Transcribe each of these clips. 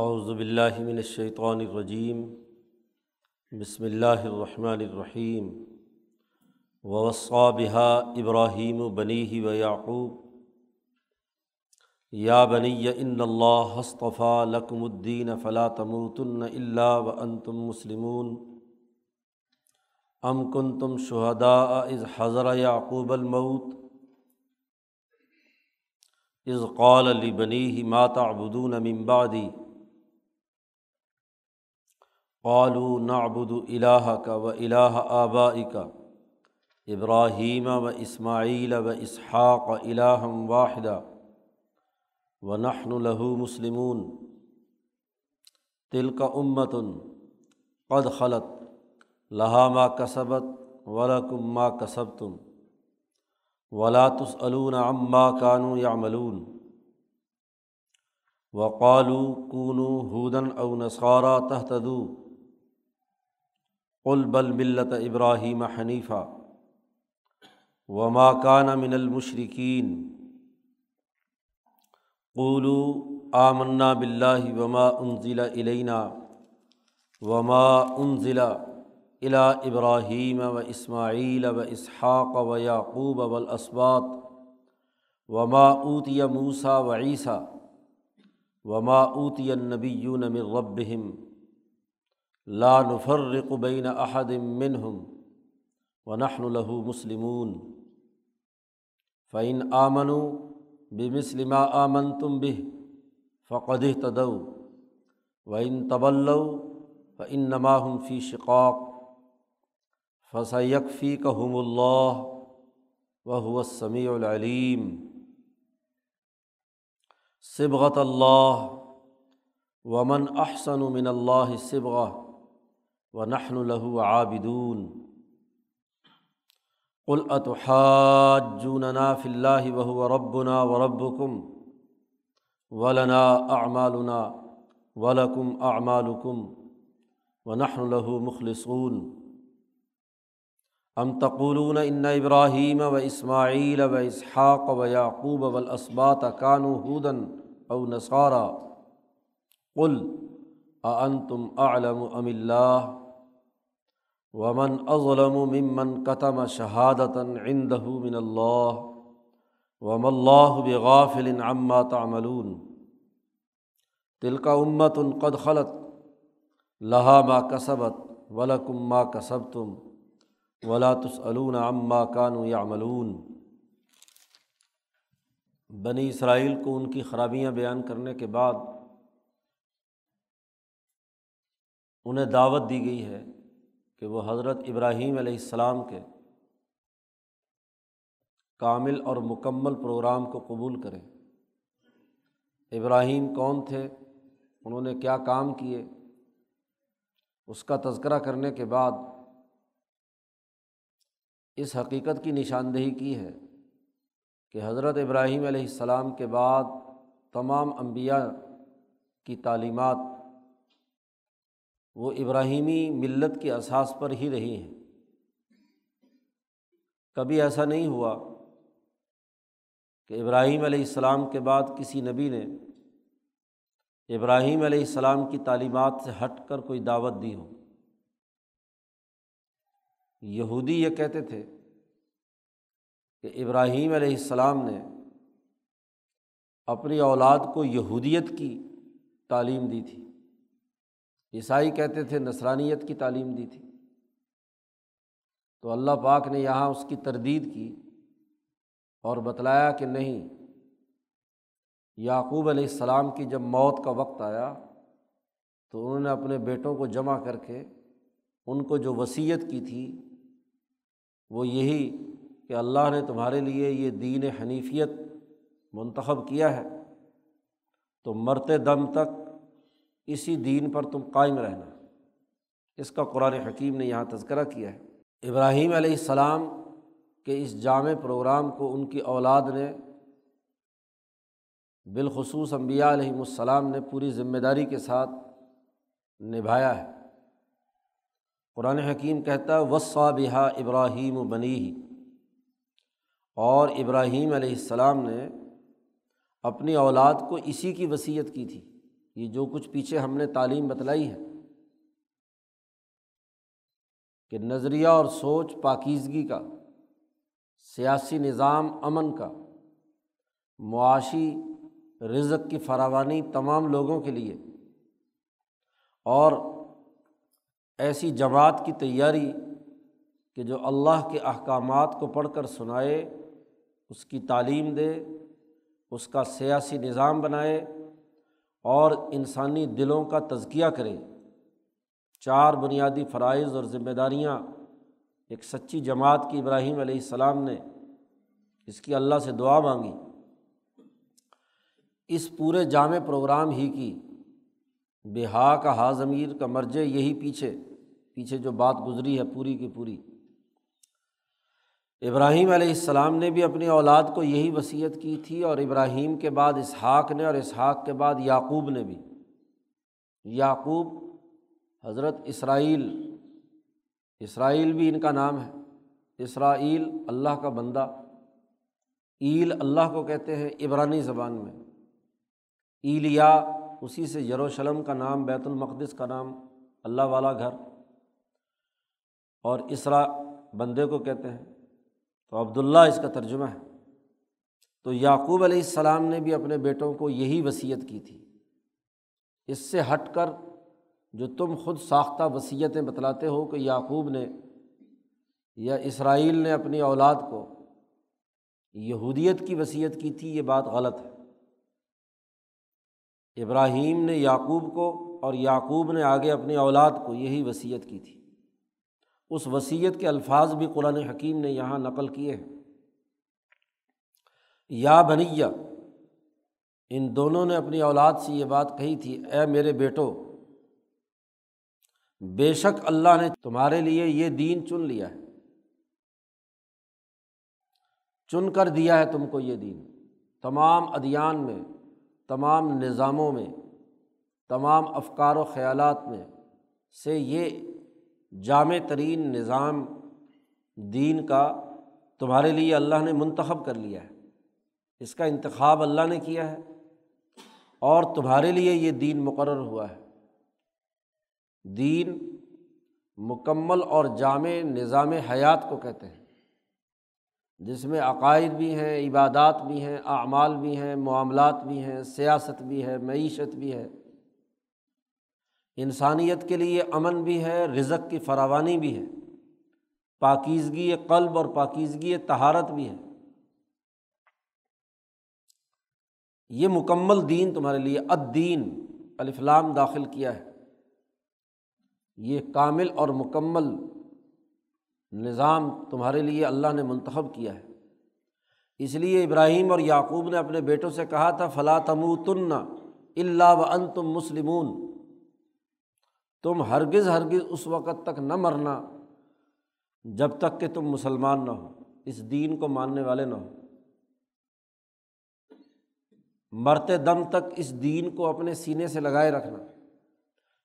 اعوذ باللہ من الشیطان الرجیم، بسم اللہ الرحمن الرحیم ووصى بها ابراہیم و بنی و یا بنی ان اللہ اصطفى لکم الدین فلا تموتن الا وانتم مسلمون، ام کنتم شہداء اذ حضر یعقوب الموت از قال علی بنی ما تعبدون من بعدی قالوا نعبد الہک و الہ آبائک ابراہیم و اسماعیل و اسحاق الہم واحدہ و نحن له مسلمون. تلک امتن قد خلط لہا ما کسبت ولکم ما کسبتم ولا تسألون عما كانوا يعملون. وقالوا كونوا هودا او نصارى تهتدوا. بل ملت ابراہیم حنیفہ وما كان من المشركين قولوا آمنا بالله وما انزل الينا وما انزل الا ابراہیم و اسماعیل و اسحاق و یعقوب والاسباط وما اوتی موسا و عیسیٰ وما اوتی النبیون من ربهم لا نفرق بین احد منهم ونحن له مسلمون. فعین آمن بمثل ما آمنتم به فقد اهتدوا. وإن تولوا فإنما هم في شقاق. فسیکفی کہم اللہ وہ سمیع العلیم صبغت اللہ ومن احسن من اللہ صبغ و نحن له عابدون. قل اتحاجوننا فی اللہ وهو ربنا وربکم ولنا اعمالنا ولکم اعمالکم ونحن له مخلصون. ام تقولون ان ابراہیم و اسماعیل و اسحاق و یعقوب والاسباط کانو ہودن او نصارا؟ قل اانتم اعلم ام اللہ ومن اظلم ممن قتم شہادتا عنده من اللہ وم اللہ بغافل عما تعملون تلک امت قد خلط لہا ما کسبت ولکم ما کسبتم ولاۃسلون عما کانو یعملون بنی اسرائیل کو ان کی خرابیاں بیان کرنے کے بعد انہیں دعوت دی گئی ہے کہ وہ حضرت ابراہیم علیہ السلام کے کامل اور مکمل پروگرام کو قبول کریں۔ ابراہیم کون تھے؟ انہوں نے کیا کام کیے؟ اس کا تذکرہ کرنے کے بعد اس حقیقت کی نشاندہی کی ہے کہ حضرت ابراہیم علیہ السلام کے بعد تمام انبیاء کی تعلیمات وہ ابراہیمی ملت کے اساس پر ہی رہی ہیں۔ کبھی ایسا نہیں ہوا کہ ابراہیم علیہ السلام کے بعد کسی نبی نے ابراہیم علیہ السلام کی تعلیمات سے ہٹ کر کوئی دعوت دی ہو۔ یہودی یہ کہتے تھے کہ ابراہیم علیہ السلام نے اپنی اولاد کو یہودیت کی تعلیم دی تھی۔ عیسائی کہتے تھے نسرانیت کی تعلیم دی تھی۔ تو اللہ پاک نے یہاں اس کی تردید کی اور بتلایا کہ نہیں، یعقوب علیہ السلام کی جب موت کا وقت آیا تو انہوں نے اپنے بیٹوں کو جمع کر کے ان کو جو وصیت کی تھی، وہ یہی کہ اللہ نے تمہارے لیے یہ دین حنیفیت منتخب کیا ہے۔ تو مرتے دم تک اسی دین پر تم قائم رہنا۔ اس کا قرآن حکیم نے یہاں تذکرہ کیا ہے۔ ابراہیم علیہ السلام کے اس جامع پروگرام کو ان کی اولاد نے بالخصوص انبیاء علیہم السلام نے پوری ذمہ داری کے ساتھ نبھایا ہے۔ قرآن حکیم کہتا ہے، وصا بہا ابراہیم و بنی ہی اور ابراہیم علیہ السلام نے اپنی اولاد کو اسی کی وصیت کی تھی۔ یہ جو کچھ پیچھے ہم نے تعلیم بتلائی ہے کہ نظریہ اور سوچ پاکیزگی کا، سیاسی نظام امن کا، معاشی رزق کی فراوانی تمام لوگوں کے لیے اور ایسی جماعت کی تیاری کہ جو اللہ کے احکامات کو پڑھ کر سنائے، اس کی تعلیم دے، اس کا سیاسی نظام بنائے اور انسانی دلوں کا تزکیہ کرے چار بنیادی فرائض اور ذمہ داریاں۔ ایک سچی جماعت کی ابراہیم علیہ السلام نے اس کی اللہ سے دعا مانگی۔ اس پورے جامع پروگرام ہی کی۔ بہا کا ہا ضمیر کا مرجع یہی پیچھے پیچھے جو بات گزری ہے پوری کی پوری۔ ابراہیم علیہ السلام نے بھی اپنی اولاد کو یہی وصیت کی تھی اور ابراہیم کے بعد اسحاق نے اور اسحاق کے بعد یعقوب نے بھی۔ یعقوب حضرت اسرائیل اسرائیل بھی ان کا نام ہے۔ اسرائیل اللہ کا بندہ، ایل اللہ کو کہتے ہیں عبرانی زبان میں۔ ایلیا اسی سے یروشلم کا نام، بیت المقدس کا نام، اللہ والا گھر۔ اور اسرا بندے کو کہتے ہیں۔ تو عبداللہ اس کا ترجمہ ہے۔ تو یعقوب علیہ السلام نے بھی اپنے بیٹوں کو یہی وصیت کی تھی۔ اس سے ہٹ کر جو تم خود ساختہ وصیتیں بتلاتے ہو کہ یعقوب نے یا اسرائیل نے اپنی اولاد کو یہودیت کی وصیت کی تھی، یہ بات غلط ہے۔ ابراہیم نے یعقوب کو اور یعقوب نے آگے اپنی اولاد کو یہی وصیت کی تھی۔ اس وصیت کے الفاظ بھی قرآن حکیم نے یہاں نقل کیے ہیں۔ یا بنیا ان دونوں نے اپنی اولاد سے یہ بات کہی تھی، اے میرے بیٹو، بے شک اللہ نے تمہارے لیے یہ دین چن لیا ہے۔ چن کر دیا ہے تم کو یہ دین۔ تمام ادیان میں، تمام نظاموں میں، تمام افکار و خیالات میں سے یہ جامع ترین نظام دین کا تمہارے لیے اللہ نے منتخب کر لیا ہے۔ اس کا انتخاب اللہ نے کیا ہے اور تمہارے لیے یہ دین مقرر ہوا ہے۔ دین مکمل اور جامع نظام حیات کو کہتے ہیں۔ جس میں عقائد بھی ہیں، عبادات بھی ہیں، اعمال بھی ہیں، معاملات بھی ہیں، سیاست بھی ہے، معیشت بھی ہے۔ انسانیت کے لیے امن بھی ہے، رزق کی فراوانی بھی ہے۔ پاکیزگی قلب اور پاکیزگی تہارت بھی ہے۔ یہ مکمل دین تمہارے لیے ادین الفلام داخل کیا ہے۔ یہ کامل اور مکمل نظام تمہارے لیے اللہ نے منتخب کیا ہے۔ اس لیے ابراہیم اور یعقوب نے اپنے بیٹوں سے کہا تھا فلاں تموتن اللہ و ان تم مسلمون۔ تم ہرگز ہرگز اس وقت تک نہ مرنا جب تک کہ تم مسلمان نہ ہو، اس دین کو ماننے والے نہ ہو۔ مرتے دم تک اس دین کو اپنے سینے سے لگائے رکھنا۔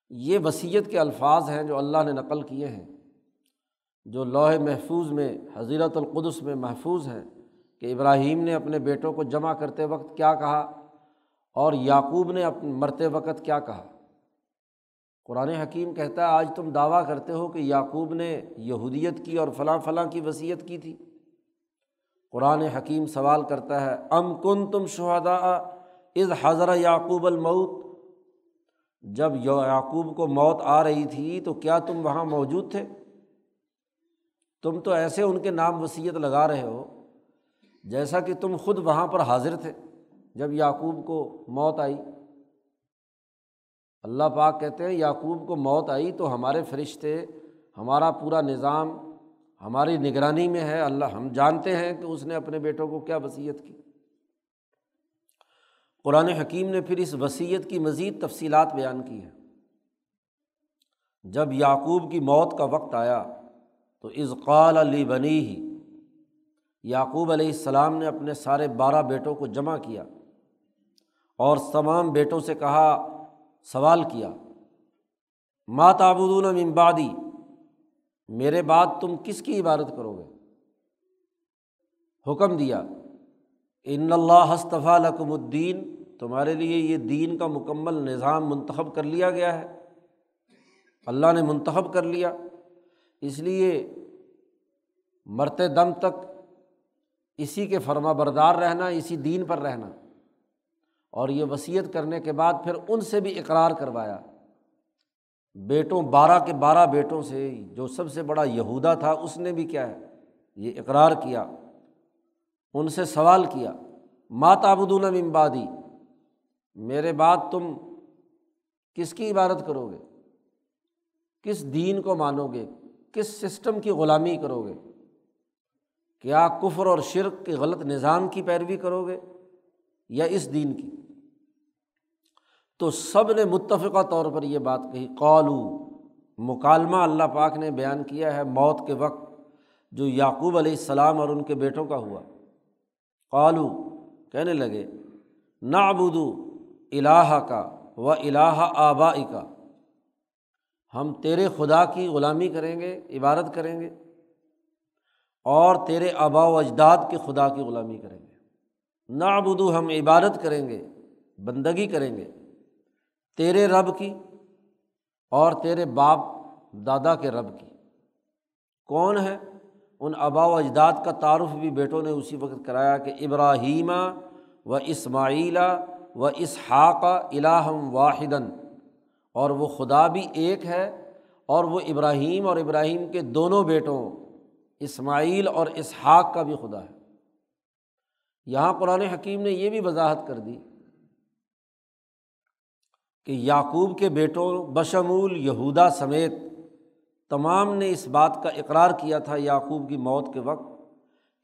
یہ وصیت کے الفاظ ہیں جو اللہ نے نقل کیے ہیں، جو لوہ محفوظ میں حضیرت القدس میں محفوظ ہیں کہ ابراہیم نے اپنے بیٹوں کو جمع کرتے وقت کیا کہا اور یعقوب نے اپنے مرتے وقت کیا کہا۔ قرآن حکیم کہتا ہے، آج تم دعویٰ کرتے ہو کہ یعقوب نے یہودیت کی اور فلاں فلاں کی وصیت کی تھی۔ قرآن حکیم سوال کرتا ہے، ام کن تم شہدا از حضر یعقوب المعود جب یعقوب کو موت آ رہی تھی تو کیا تم وہاں موجود تھے؟ تم تو ایسے ان کے نام وصیت لگا رہے ہو جیسا کہ تم خود وہاں پر حاضر تھے۔ جب یعقوب کو موت آئی اللہ پاک کہتے ہیں، یعقوب کو موت آئی تو ہمارے فرشتے، ہمارا پورا نظام ہماری نگرانی میں ہے۔ اللہ، ہم جانتے ہیں کہ اس نے اپنے بیٹوں کو کیا وصیت کی۔ قرآن حکیم نے پھر اس وصیت کی مزید تفصیلات بیان کی ہیں۔ جب یعقوب کی موت کا وقت آیا تو ازقال علی بنی ہی یعقوب علیہ السلام نے اپنے سارے بارہ بیٹوں کو جمع کیا اور تمام بیٹوں سے کہا سوال کیا ماں تابدون امبادی میرے بعد تم کس کی عبادت کرو گے؟ حکم دیا، ان اللہ ہصطفیٰ لکم الدین، تمہارے لیے یہ دین کا مکمل نظام منتخب کر لیا گیا ہے۔ اللہ نے منتخب کر لیا، اس لیے مرتے دم تک اسی کے فرما بردار رہنا، اسی دین پر رہنا۔ اور یہ وصیت کرنے کے بعد پھر ان سے بھی اقرار کروایا۔ بیٹوں، بارہ کے بارہ بیٹوں سے جو سب سے بڑا یہودا تھا، اس نے بھی کیا ہے، یہ اقرار کیا، ان سے سوال کیا مات آبدون امبادی میرے بعد تم کس کی عبادت کرو گے؟ کس دین کو مانو گے؟ کس سسٹم کی غلامی کرو گے؟ کیا کفر اور شرک کے غلط نظام کی پیروی کرو گے یا اس دین کی؟ تو سب نے متفقہ طور پر یہ بات کہی، قالو، مکالمہ اللہ پاک نے بیان کیا ہے موت کے وقت جو یعقوب علیہ السلام اور ان کے بیٹوں کا ہوا۔ قالو، کہنے لگے نا الہ کا و الہ آبا کا ہم تیرے خدا کی غلامی کریں گے، عبادت کریں گے، اور تیرے آبا و اجداد کے خدا کی غلامی کریں گے۔ نا ہم عبادت کریں گے، بندگی کریں گے۔ تیرے رب کی اور تیرے باپ دادا کے رب کی۔ کون ہے؟ ان آبا و اجداد کا تعارف بھی بیٹوں نے اسی وقت کرایا کہ ابراہیمہ و اسماعیلہ و اسحاق الہم واحدن اور وہ خدا بھی ایک ہے اور وہ ابراہیم اور ابراہیم کے دونوں بیٹوں اسماعیل اور اسحاق کا بھی خدا ہے۔ یہاں قرآن حکیم نے یہ بھی وضاحت کر دی کہ یعقوب کے بیٹوں بشمول یہودا سمیت تمام نے اس بات کا اقرار کیا تھا یعقوب کی موت کے وقت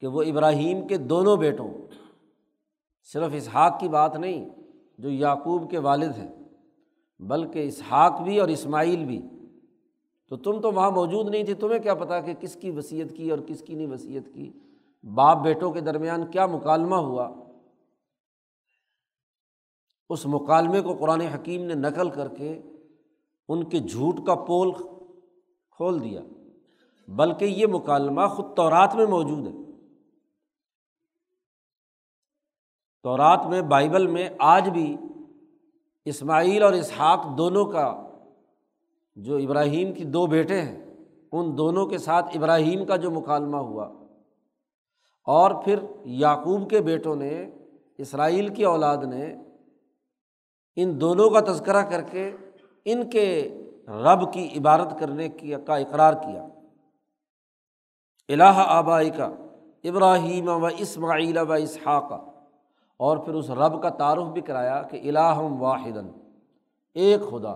کہ وہ ابراہیم کے دونوں بیٹوں، صرف اسحاق کی بات نہیں جو یعقوب کے والد ہیں، بلکہ اسحاق بھی اور اسماعیل بھی۔ تو تم تو وہاں موجود نہیں تھے، تمہیں کیا پتا کہ کس کی وصیت کی اور کس کی نہیں وصیت کی؟ باپ بیٹوں کے درمیان کیا مکالمہ ہوا؟ اس مکالمے کو قرآن حکیم نے نقل کر کے ان کے جھوٹ کا پول کھول دیا۔ بلکہ یہ مکالمہ خود تورات میں موجود ہے۔ تورات میں، بائبل میں آج بھی اسماعیل اور اسحاق دونوں کا جو ابراہیم کی دو بیٹے ہیں، ان دونوں کے ساتھ ابراہیم کا جو مکالمہ ہوا۔ اور پھر یعقوب کے بیٹوں نے، اسرائیل کی اولاد نے ان دونوں کا تذکرہ کر کے ان کے رب کی عبادت کرنے کی کا اقرار کیا۔ الہ آبائی کا ابراہیم و اسماعیل و اسحاق۔ اور پھر اس رب کا تعارف بھی کرایا کہ الہم واحد ایک خدا۔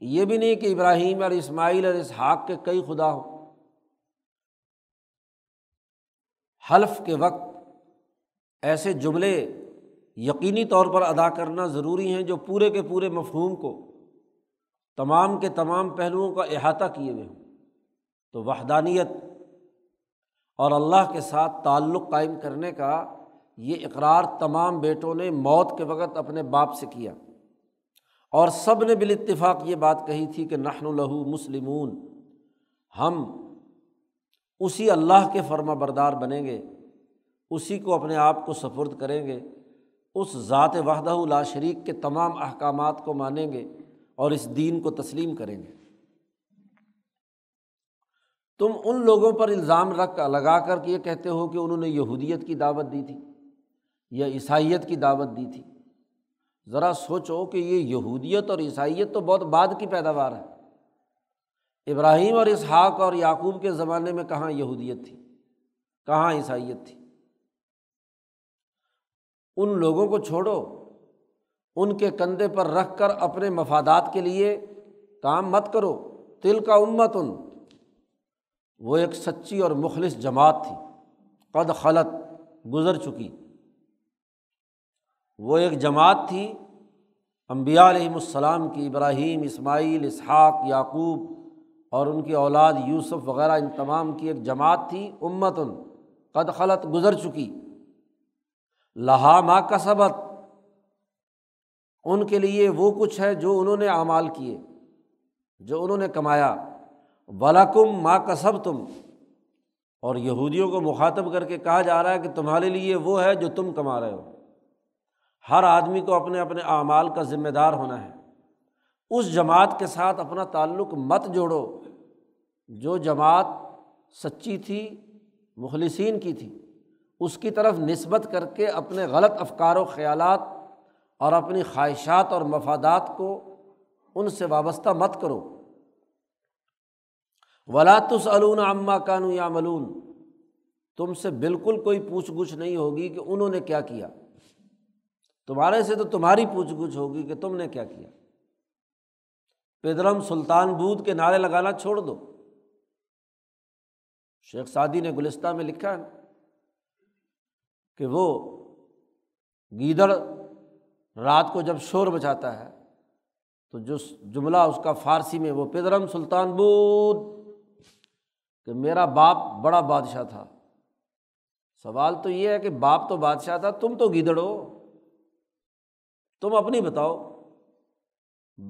یہ بھی نہیں کہ ابراہیم اور اسماعیل اور اسحاق کے کئی خدا ہوں۔ حلف کے وقت ایسے جملے یقینی طور پر ادا کرنا ضروری ہیں جو پورے کے پورے مفہوم کو، تمام کے تمام پہلوؤں کا احاطہ کیے ہوئے ہوں۔ تو وحدانیت اور اللہ کے ساتھ تعلق قائم کرنے کا یہ اقرار تمام بیٹوں نے موت کے وقت اپنے باپ سے کیا۔ اور سب نے بال اتفاق یہ بات کہی تھی کہ نحن الہو مسلمون، ہم اسی اللہ کے فرما بردار بنیں گے، اسی کو اپنے آپ کو سفرد کریں گے۔ اس ذات وحدہ لا شریک کے تمام احکامات کو مانیں گے اور اس دین کو تسلیم کریں گے۔ تم ان لوگوں پر الزام رکھ لگا کر کے یہ کہتے ہو کہ انہوں نے یہودیت کی دعوت دی تھی یا عیسائیت کی دعوت دی تھی۔ ذرا سوچو کہ یہ یہودیت اور عیسائیت تو بہت بعد کی پیداوار ہے۔ ابراہیم اور اسحاق اور یعقوب کے زمانے میں کہاں یہودیت تھی؟ کہاں عیسائیت تھی؟ ان لوگوں کو چھوڑو، ان کے کندھے پر رکھ کر اپنے مفادات کے لیے کام مت کرو۔ تل کا امت ان وہ ایک سچی اور مخلص جماعت تھی۔ قد خلط گزر چکی۔ وہ ایک جماعت تھی۔ امبیا علیہم السلام کی، ابراہیم، اسماعیل، اسحاق، یعقوب اور ان کی اولاد یوسف وغیرہ، ان تمام کی ایک جماعت تھی۔ امت ان قد خلط گزر چکی۔ لہا ماں کا سبق ان کے لیے وہ کچھ ہے جو انہوں نے اعمال کیے، جو انہوں نے کمایا۔ ولاکم ماں کا سب تم اور یہودیوں کو مخاطب کر کے کہا جا رہا ہے کہ تمہارے لیے وہ ہے جو تم کما رہے ہو۔ ہر آدمی کو اپنے اپنے اعمال کا ذمہ دار ہونا ہے۔ اس جماعت کے ساتھ اپنا تعلق مت جوڑو۔ جو جماعت سچی تھی، مخلصین کی تھی۔ اس کی طرف نسبت کر کے اپنے غلط افکار و خیالات اور اپنی خواہشات اور مفادات کو ان سے وابستہ مت کرو۔ ولاۃس علون عمہ کانو یا ملون تم سے بالکل کوئی پوچھ گچھ نہیں ہوگی کہ انہوں نے کیا کیا۔ تمہارے سے تو تمہاری پوچھ گچھ ہوگی کہ تم نے کیا کیا۔ پیدرم سلطان بود کے نعرے لگانا چھوڑ دو۔ شیخ سعدی نے گلستہ میں لکھا ہے۔ کہ وہ گیدڑ رات کو جب شور بچاتا ہے، تو جو جملہ اس کا فارسی میں وہ پدرم سلطان بود کہ میرا باپ بڑا بادشاہ تھا۔ سوال تو یہ ہے کہ باپ تو بادشاہ تھا، تم تو گیدڑ ہو۔ تم اپنی بتاؤ۔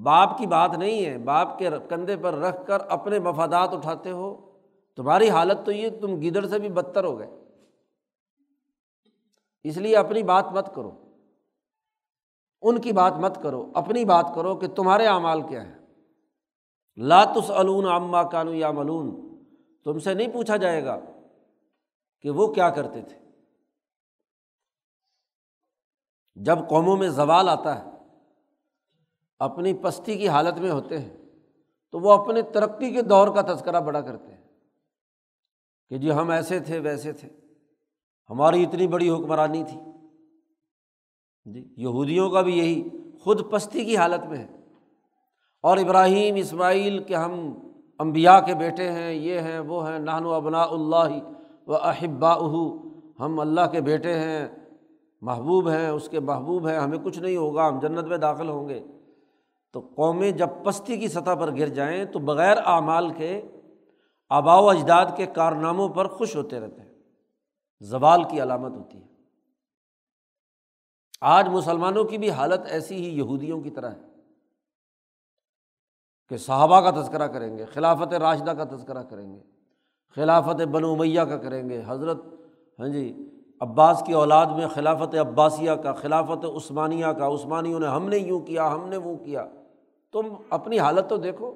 باپ کی بات نہیں ہے، باپ کے کندھے پر رکھ کر اپنے مفادات اٹھاتے ہو۔ تمہاری حالت تو یہ، تم گیدڑ سے بھی بدتر ہو گئے۔ اس لیے اپنی بات مت کرو۔ ان کی بات مت کرو۔ اپنی بات کرو کہ تمہارے اعمال کیا ہے لاتس علون عما کانو یا ملون تم سے نہیں پوچھا جائے گا کہ وہ کیا کرتے تھے۔ جب قوموں میں زوال آتا ہے، اپنی پستی کی حالت میں ہوتے ہیں، تو وہ اپنے ترقی کے دور کا تذکرہ بڑا کرتے ہیں کہ جی ہم ایسے تھے، ویسے تھے۔ ہماری اتنی بڑی حکمرانی تھی۔ جی یہودیوں کا بھی یہی خود پستی کی حالت میں ہے۔ اور ابراہیم، اسماعیل کے ہم امبیا کے بیٹے ہیں، یہ ہیں، وہ ہیں نہن و ابنا اللہ و احبا ہم اللہ کے بیٹے ہیں، محبوب ہیں، اس کے محبوب ہیں، ہمیں کچھ نہیں ہوگا، ہم جنت میں داخل ہوں گے۔ تو قومیں جب پستی کی سطح پر گر جائیں تو بغیر اعمال کے آبا و اجداد کے کارناموں پر خوش ہوتے رہتے ہیں۔ زوال کی علامت ہوتی ہے۔ آج مسلمانوں کی بھی حالت ایسی ہی یہودیوں کی طرح ہے کہ صحابہ کا تذکرہ کریں گے، خلافت راشدہ کا تذکرہ کریں گے، خلافت بن امیہ کا کریں گے، حضرت ہاں جی عباس کی اولاد میں خلافت عباسیہ کا، خلافت عثمانیہ کا، عثمانیوں نے ہم نے یوں کیا، ہم نے وہ کیا۔ تم اپنی حالت تو دیکھو۔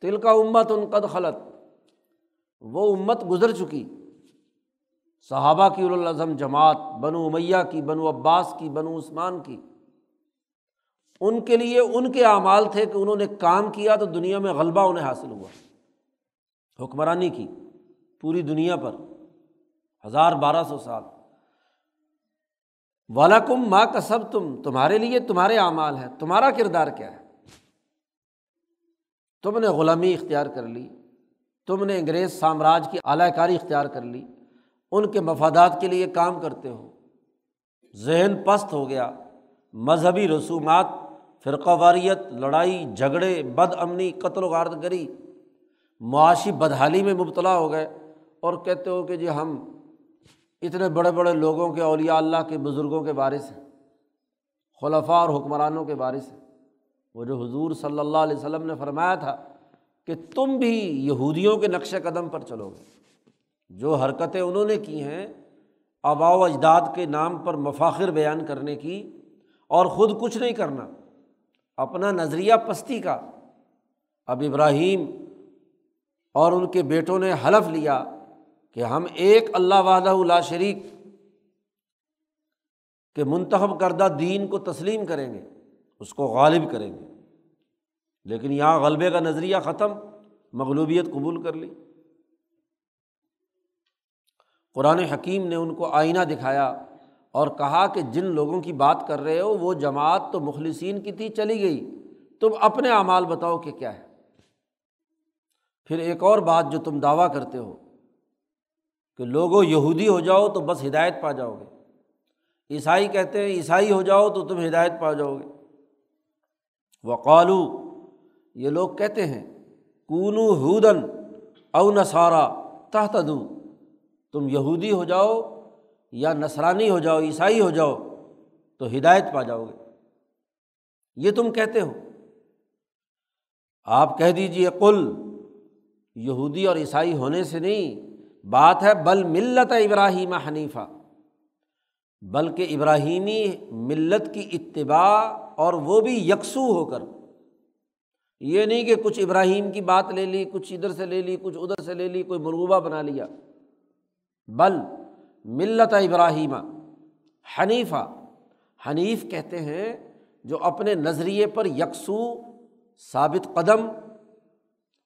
تل کا امت ان قد خلط وہ امت گزر چکی۔ صحابہ کی الازم جماعت، بنو امیہ کی، بنو عباس کی، بنو عثمان کی۔ ان کے لیے ان کے اعمال تھے کہ انہوں نے کام کیا تو دنیا میں غلبہ انہیں حاصل ہوا۔ حکمرانی کی پوری دنیا پر ہزار بارہ سو سال۔ والاکم ماں کا سب تم تمہارے لیے تمہارے اعمال ہیں، تمہارا کردار کیا ہے؟ تم نے غلامی اختیار کر لی، تم نے انگریز سامراج کی اعلی کاری اختیار کر لی۔ ان کے مفادات کے لیے کام کرتے ہو۔ ذہن پست ہو گیا۔ مذہبی رسومات، فرقہ واریت، لڑائی، جھگڑے، بد امنی، قتل و غارت گری معاشی بدحالی میں مبتلا ہو گئے اور کہتے ہو کہ جی ہم اتنے بڑے بڑے لوگوں کے اولیاء اللہ کے بزرگوں کے بارے سے خلفاء اور حکمرانوں کے بارے سے وہ جو حضور صلی اللہ علیہ وسلم نے فرمایا تھا کہ تم بھی یہودیوں کے نقش قدم پر چلو گے۔ جو حرکتیں انہوں نے کی ہیں آبا و اجداد کے نام پر مفاخر بیان کرنے کی اور خود کچھ نہیں کرنا، اپنا نظریہ پستی کا۔ اب ابراہیم اور ان کے بیٹوں نے حلف لیا کہ ہم ایک اللہ وحدہ اللہ شریک کے منتخب کردہ دین کو تسلیم کریں گے، اس کو غالب کریں گے۔ لیکن یہاں غلبے کا نظریہ ختم، مغلوبیت قبول کر لی۔ قرآن حکیم نے ان کو آئینہ دکھایا اور کہا کہ جن لوگوں کی بات کر رہے ہو وہ جماعت تو مخلصین کی تھی، چلی گئی۔ تم اپنے اعمال بتاؤ کہ کیا ہے۔ پھر ایک اور بات جو تم دعویٰ کرتے ہو کہ لوگوں یہودی ہو جاؤ تو بس ہدایت پا جاؤ گے۔ عیسائی کہتے ہیں عیسائی ہو جاؤ تو تم ہدایت پا جاؤ گے۔ وقالو، یہ لوگ کہتے ہیں، کونو ہودن او نسارا تحت دو تم یہودی ہو جاؤ یا نسرانی ہو جاؤ، عیسائی ہو جاؤ، تو ہدایت پا جاؤ گے۔ یہ تم کہتے ہو۔ آپ کہہ دیجیے کل یہودی اور عیسائی ہونے سے نہیں، بات ہے بل ملت ابراہیم حنیفہ۔ بلکہ ابراہیمی ملت کی اتباع اور وہ بھی یکسو ہو کر۔ یہ نہیں کہ کچھ ابراہیم کی بات لے لی، کچھ ادھر سے لے لی، کچھ ادھر سے لے لی، کوئی مرغوبہ بنا لیا۔ بل ملت ابراہیم، حنیفہ۔ حنیف کہتے ہیں جو اپنے نظریے پر یکسو ثابت قدم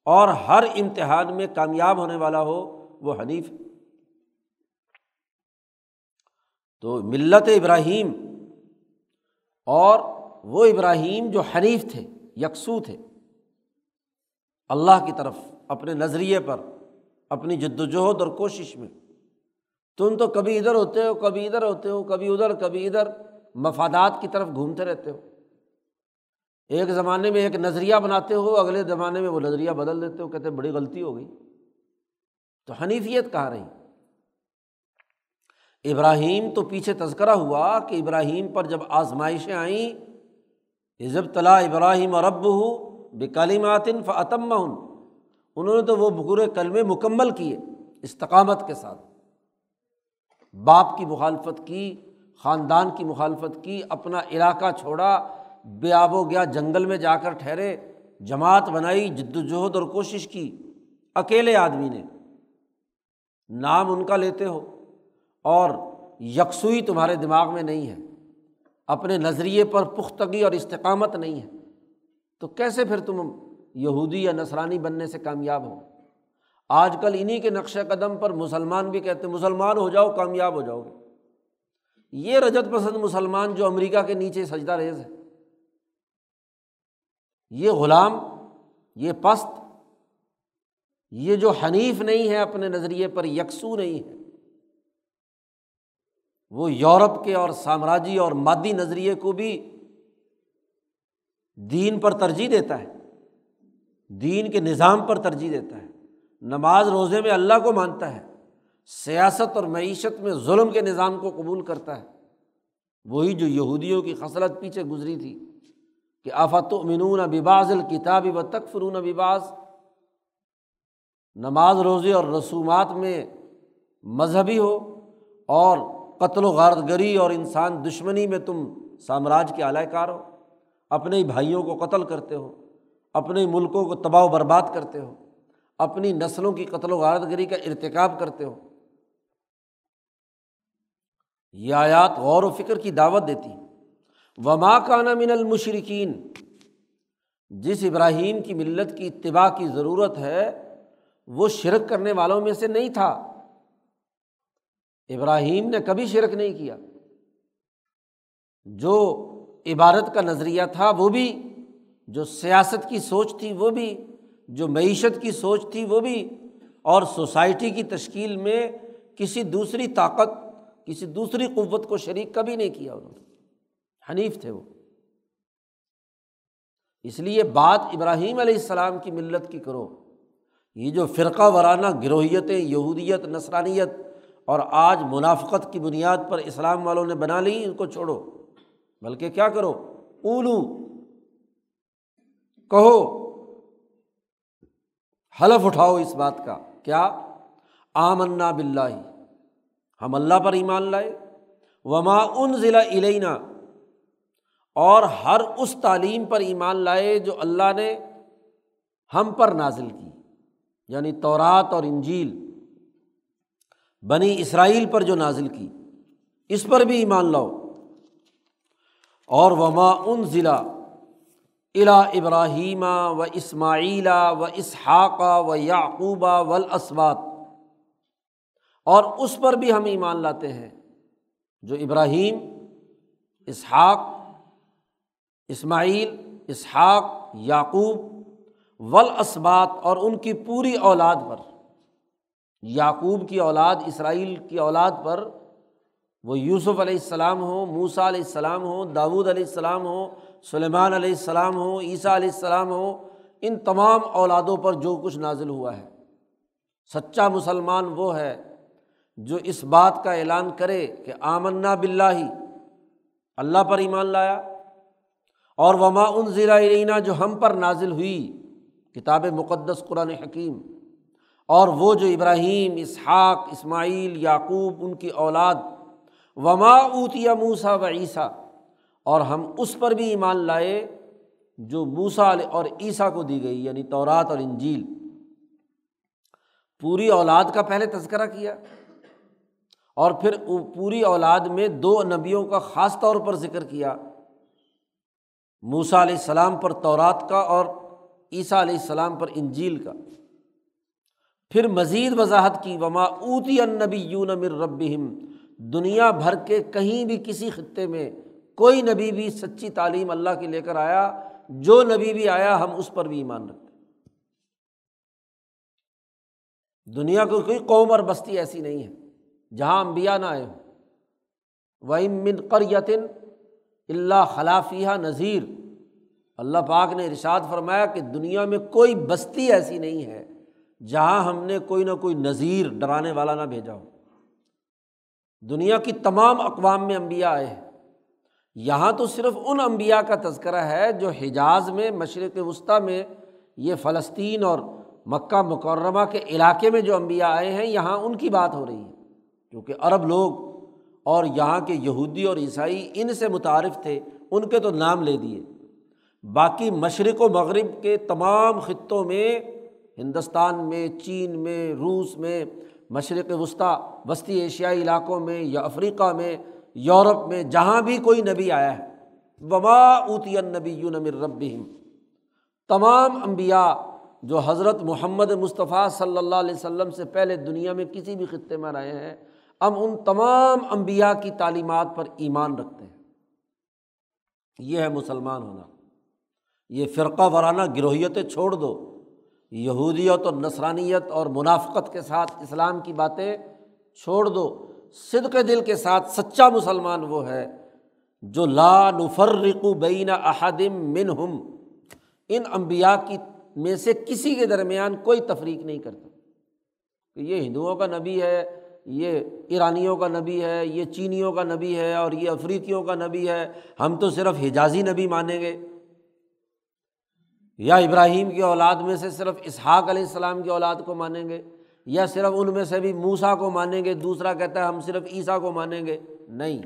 اور ہر امتحان میں کامیاب ہونے والا ہو، وہ حنیف۔ تو ملت ابراہیم اور وہ ابراہیم جو حنیف تھے، یکسو تھے۔ اللہ کی طرف، اپنے نظریے پر، اپنی جد وجہد اور کوشش میں۔ تم تو کبھی ادھر ہوتے ہو، کبھی ادھر ہوتے ہو، کبھی ادھر کبھی ادھر، مفادات کی طرف گھومتے رہتے ہو۔ ایک زمانے میں ایک نظریہ بناتے ہو، اگلے زمانے میں وہ نظریہ بدل دیتے ہو، کہتے بڑی غلطی ہو گئی۔ تو حنیفیت کہاں رہی؟ ابراہیم تو پیچھے تذکرہ ہوا کہ ابراہیم پر جب آزمائشیں آئیں عزب طلاء ابراہیم اور رب ہو بکالماتن فعتم انہوں نے تو وہ بکور کلمے مکمل کیے استقامت کے ساتھ۔ باپ کی مخالفت کی، خاندان کی مخالفت کی، اپنا علاقہ چھوڑا، بے آب و گیا جنگل میں جا کر ٹھہرے، جماعت بنائی، جد وجہد اور کوشش کی۔ اکیلے آدمی نے۔ نام ان کا لیتے ہو۔ اور یکسوئی تمہارے دماغ میں نہیں ہے۔ اپنے نظریے پر پختگی اور استقامت نہیں ہے۔ تو کیسے پھر تم یہودی یا نسرانی بننے سے کامیاب ہو؟ آج کل انہیں کے نقش قدم پر مسلمان بھی کہتے ہیں، مسلمان ہو جاؤ، کامیاب ہو جاؤ گے۔ یہ رجت پسند مسلمان جو امریکہ کے نیچے سجدہ ریز ہے۔ یہ غلام، یہ پست، یہ جو حنیف نہیں ہے اپنے نظریے پر، یکسو نہیں ہے۔ وہ یورپ کے اور سامراجی اور مادی نظریے کو بھی دین پر ترجیح دیتا ہے۔ دین کے نظام پر ترجیح دیتا ہے۔ نماز روزے میں اللہ کو مانتا ہے، سیاست اور معیشت میں ظلم کے نظام کو قبول کرتا ہے۔ وہی جو یہودیوں کی خصلت پیچھے گزری تھی کہ آفت و منون بباز الکتابی و تک فرون بباز نماز روزے اور رسومات میں مذہبی ہو اور قتل و غارت گری اور انسان دشمنی میں تم سامراج کے اعلی کار ہو۔ اپنے ہی بھائیوں کو قتل کرتے ہو، اپنے ملکوں کو تباہ و برباد کرتے ہو۔ اپنی نسلوں کی قتل و غارت گری کا ارتکاب کرتے ہو۔ یہ آیات غور و فکر کی دعوت دیتی وما کانا من المشرقین جس ابراہیم کی ملت کی اتباع کی ضرورت ہے، وہ شرک کرنے والوں میں سے نہیں تھا۔ ابراہیم نے کبھی شرک نہیں کیا۔ جو عبادت کا نظریہ تھا، وہ بھی۔ جو سیاست کی سوچ تھی، وہ بھی۔ جو معیشت کی سوچ تھی وہ بھی اور سوسائٹی کی تشکیل میں کسی دوسری طاقت، کسی دوسری قوت کو شریک کبھی نہیں کیا انہوں نے۔ حنیف تھے وہ۔ اس لیے بات ابراہیم علیہ السلام کی ملت کی کرو۔ یہ جو فرقہ وارانہ گروہیتیں، یہودیت نسرانیت اور آج منافقت کی بنیاد پر اسلام والوں نے بنا لی ان کو چھوڑو۔ بلکہ کیا کرو؟ اولو۔ کہو۔ حلف اٹھاؤ اس بات کا۔ کیا؟ آمنا بلّہ ہم اللہ پر ایمان لائے۔ وما ان ضلع علینا اور ہر اس تعلیم پر ایمان لائے جو اللہ نے ہم پر نازل کی۔ یعنی تورات اور انجیل۔ بنی اسرائیل پر جو نازل کی۔ اس پر بھی ایمان لاؤ۔ اور وما ان ضلع الا ابراہیمہ و اسماعیلا و اسحاقہ و یعقوبہ ولاسبات اور اس پر بھی ہم ایمان لاتے ہیں جو ابراہیم، اسحاق، اسماعیل، اسحاق، یعقوب ولاسبات اور ان کی پوری اولاد پر۔ یعقوب کی اولاد، اسرائیل کی اولاد پر وہ یوسف علیہ السلام ہوں موسا علیہ السلام ہوں، داود علیہ السلام ہوں سلیمان علیہ السلام ہوں عیسیٰ علیہ السلام ہوں ان تمام اولادوں پر جو کچھ نازل ہوا ہے، سچا مسلمان وہ ہے جو اس بات کا اعلان کرے کہ آمنا بلّہ اللہ پر ایمان لایا، اور وما ان زیرہ جو ہم پر نازل ہوئی، کتاب مقدس، قرآن حکیم، اور وہ جو ابراہیم، اسحاق، اسماعیل، یعقوب، ان کی اولاد، وما اوتیا موسا و عیسیٰ اور ہم اس پر بھی ایمان لائے جو موسا اور عیسیٰ کو دی گئی یعنی تورات اور انجیل۔ پوری اولاد کا پہلے تذکرہ کیا۔ اور پھر پوری اولاد میں دو نبیوں کا خاص طور پر ذکر کیا۔ موسا علیہ السلام پر تورات کا اور عیسیٰ علیہ السلام پر انجیل کا۔ پھر مزید وضاحت کی، وما اوتی النبی یون مر رب دنیا بھر کے کہیں بھی کسی خطے میں کوئی نبی بھی سچی تعلیم اللہ کی لے کر آیا، جو نبی بھی آیا، ہم اس پر بھی ایمان رکھتے دنیا کو کوئی قوم اور بستی ایسی نہیں ہے، جہاں امبیا نہ آئے ہوں۔ وہ من قریتن اللہ خلافیہ نذیر اللہ پاک نے ارشاد فرمایا کہ دنیا میں کوئی بستی ایسی نہیں ہے، جہاں ہم نے کوئی نہ کوئی نذیر ڈرانے والا نہ بھیجا ہو۔ دنیا کی تمام اقوام میں امبیا آئے ہیں۔ یہاں تو صرف ان امبیا کا تذکرہ ہے جو حجاز میں، مشرق وسطیٰ میں، یہ فلسطین اور مکہ مکرمہ کے علاقے میں جو امبیا آئے ہیں، یہاں ان کی بات ہو رہی ہے۔ کیونکہ عرب لوگ اور یہاں کے یہودی اور عیسائی ان سے متعارف تھے، ان کے تو نام لے دیے۔ باقی مشرق و مغرب کے تمام خطوں میں، ہندوستان میں، چین میں، روس میں، مشرق وسطیٰ، وسطی ایشیائی علاقوں میں یا افریقہ میں یورپ میں جہاں بھی کوئی نبی آیا ہے وبا اوتی نبی یون رب تمام انبیاء جو حضرت محمد مصطفیٰ صلی اللہ علیہ وسلم سے پہلے دنیا میں کسی بھی خطے میں رہے ہیں، ہم ان تمام انبیاء کی تعلیمات پر ایمان رکھتے ہیں۔ یہ ہے مسلمان ہونا۔ یہ فرقہ وارانہ گروہیتیں چھوڑ دو۔ یہودیت اور نسرانیت اور منافقت کے ساتھ اسلام کی باتیں چھوڑ دو۔ صدق دل کے ساتھ سچا مسلمان وہ ہے جو لا نفرق بین احدم من ہم ان امبیا کی میں سے کسی کے درمیان کوئی تفریق نہیں کرتا۔ کہ یہ ہندوؤں کا نبی ہے، یہ ایرانیوں کا نبی ہے، یہ چینیوں کا نبی ہے اور یہ افریقیوں کا نبی ہے، ہم تو صرف حجازی نبی مانیں گے۔ یا ابراہیم کی اولاد میں سے صرف اسحاق علیہ السلام کی اولاد کو مانیں گے۔ یا صرف ان میں سے بھی موسا کو مانیں گے، دوسرا کہتا ہے ہم صرف عیسیٰ کو مانیں گے؟ نہیں۔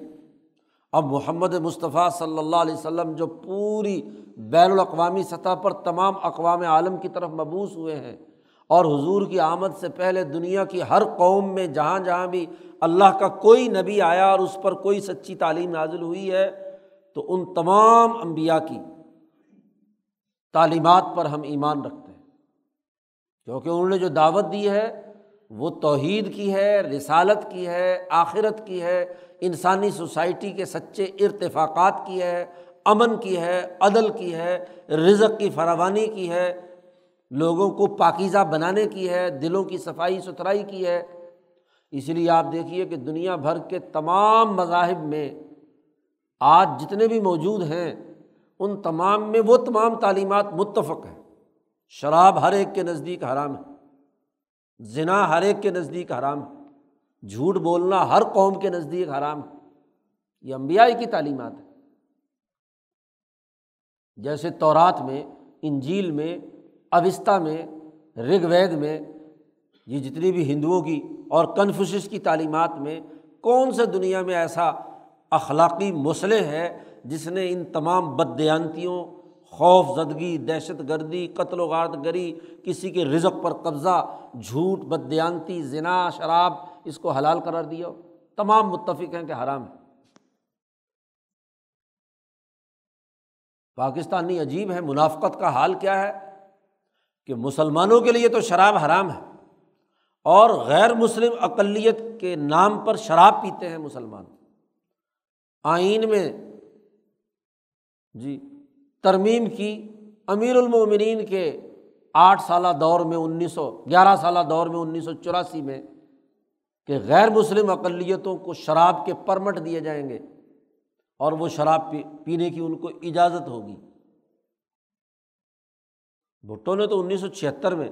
اب محمد مصطفیٰ صلی اللہ علیہ وسلم جو پوری بین الاقوامی سطح پر تمام اقوام عالم کی طرف مبوس ہوئے ہیں اور حضور کی آمد سے پہلے دنیا کی ہر قوم میں جہاں جہاں بھی اللہ کا کوئی نبی آیا اور اس پر کوئی سچی تعلیم نازل ہوئی ہے، تو ان تمام انبیاء کی تعلیمات پر ہم ایمان رکھتے ہیں۔ کیونکہ انہوں نے جو دعوت دی ہے وہ توحید کی ہے، رسالت کی ہے، آخرت کی ہے، انسانی سوسائٹی کے سچے ارتفاقات کی ہے، امن کی ہے، عدل کی ہے، رزق کی فراوانی کی ہے، لوگوں کو پاکیزہ بنانے کی ہے، دلوں کی صفائی ستھرائی کی ہے۔ اس لیے آپ دیکھیے کہ دنیا بھر کے تمام مذاہب میں آج جتنے بھی موجود ہیں، ان تمام میں وہ تمام تعلیمات متفق ہیں۔ شراب ہر ایک کے نزدیک حرام ہے۔ ذنا ہر ایک کے نزدیک حرام ہے۔ جھوٹ بولنا ہر قوم کے نزدیک حرام ہے۔ یہ امبیائی کی تعلیمات ہے جیسے تورات میں، انجیل میں اوستا میں رگ وید میں، یہ جتنی بھی ہندوؤں کی اور کنفوشش کی تعلیمات میں کون سے دنیا میں ایسا اخلاقی مسئلے ہے جس نے ان تمام بدیانتیوں خوف زدگی دہشت گردی، قتل و غارت گری، کسی کے رزق پر قبضہ، جھوٹ بدیانتی ذنا شراب، اس کو حلال قرار دیا۔ تمام متفق ہیں کہ حرام ہے۔ پاکستانی عجیب ہے، منافقت کا حال کیا ہے؟ کہ مسلمانوں کے لیے تو شراب حرام ہے اور غیر مسلم اقلیت کے نام پر شراب پیتے ہیں مسلمان۔ آئین میں جی ترمیم کی امیر المومنین کے آٹھ سالہ دور میں انیس سو گیارہ سالہ دور میں انیس سو چوراسی میں کہ غیر مسلم اقلیتوں کو شراب کے پرمٹ دیے جائیں گے اور وہ شراب پینے کی ان کو اجازت ہوگی۔ بھٹو نے تو انیس سو چھہتر میں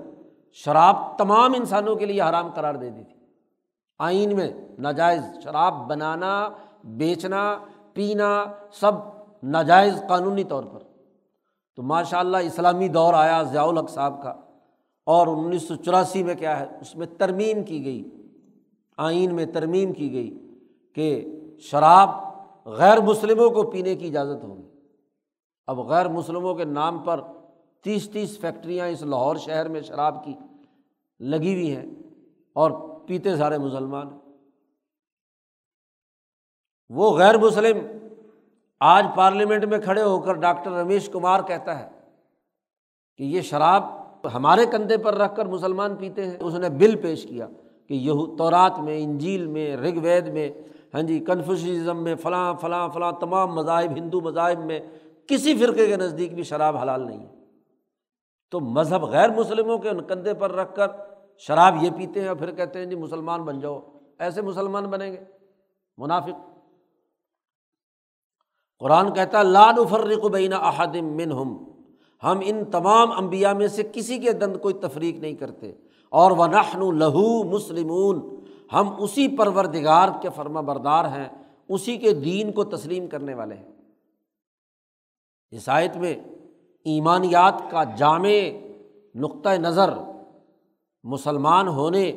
شراب تمام انسانوں کے لیے حرام قرار دے دی تھی۔ آئین میں ناجائز شراب بنانا، بیچنا، پینا، سب ناجائز قانونی طور پر۔ تو ماشاء اللہ اسلامی دور آیا ضیاء الحق صاحب کا اور انیس سو چوراسی میں کیا ہے، اس میں ترمیم کی گئی، آئین میں ترمیم کی گئی کہ شراب غیر مسلموں کو پینے کی اجازت ہوگی۔ اب غیر مسلموں کے نام پر تیس تیس فیکٹریاں اس لاہور شہر میں شراب کی لگی ہوئی ہیں اور پیتے سارے مسلمان وہ غیر مسلم آج پارلیمنٹ میں کھڑے ہو کر ڈاکٹر رمیش کمار کہتا ہے کہ یہ شراب ہمارے کندھے پر رکھ کر مسلمان پیتے ہیں۔ اس نے بل پیش کیا کہ یہ تورات میں، انجیل میں رگ وید میں ہاں جی کنفیوشنزم میں، فلاں فلاں فلاں، تمام مذاہب، ہندو مذاہب میں کسی فرقے کے نزدیک بھی شراب حلال نہیں ہے۔ تو مذہب غیر مسلموں کے کندھے پر رکھ کر شراب یہ پیتے ہیں اور پھر کہتے ہیں جی مسلمان بن جاؤ۔ ایسے مسلمان بنیں گے۔ منافق۔ قرآن کہتا ہے لان فرق بین احدم من ہم ہم ان تمام انبیاء میں سے کسی کے دند کوئی تفریق نہیں کرتے۔ اور وہ نخن لہو مسلمون۔ ہم اسی پروردگار کے فرما بردار ہیں، اسی کے دین کو تسلیم کرنے والے ہیں۔ عیسائیت میں ایمانیات کا جامع نقطۂ نظر مسلمان ہونے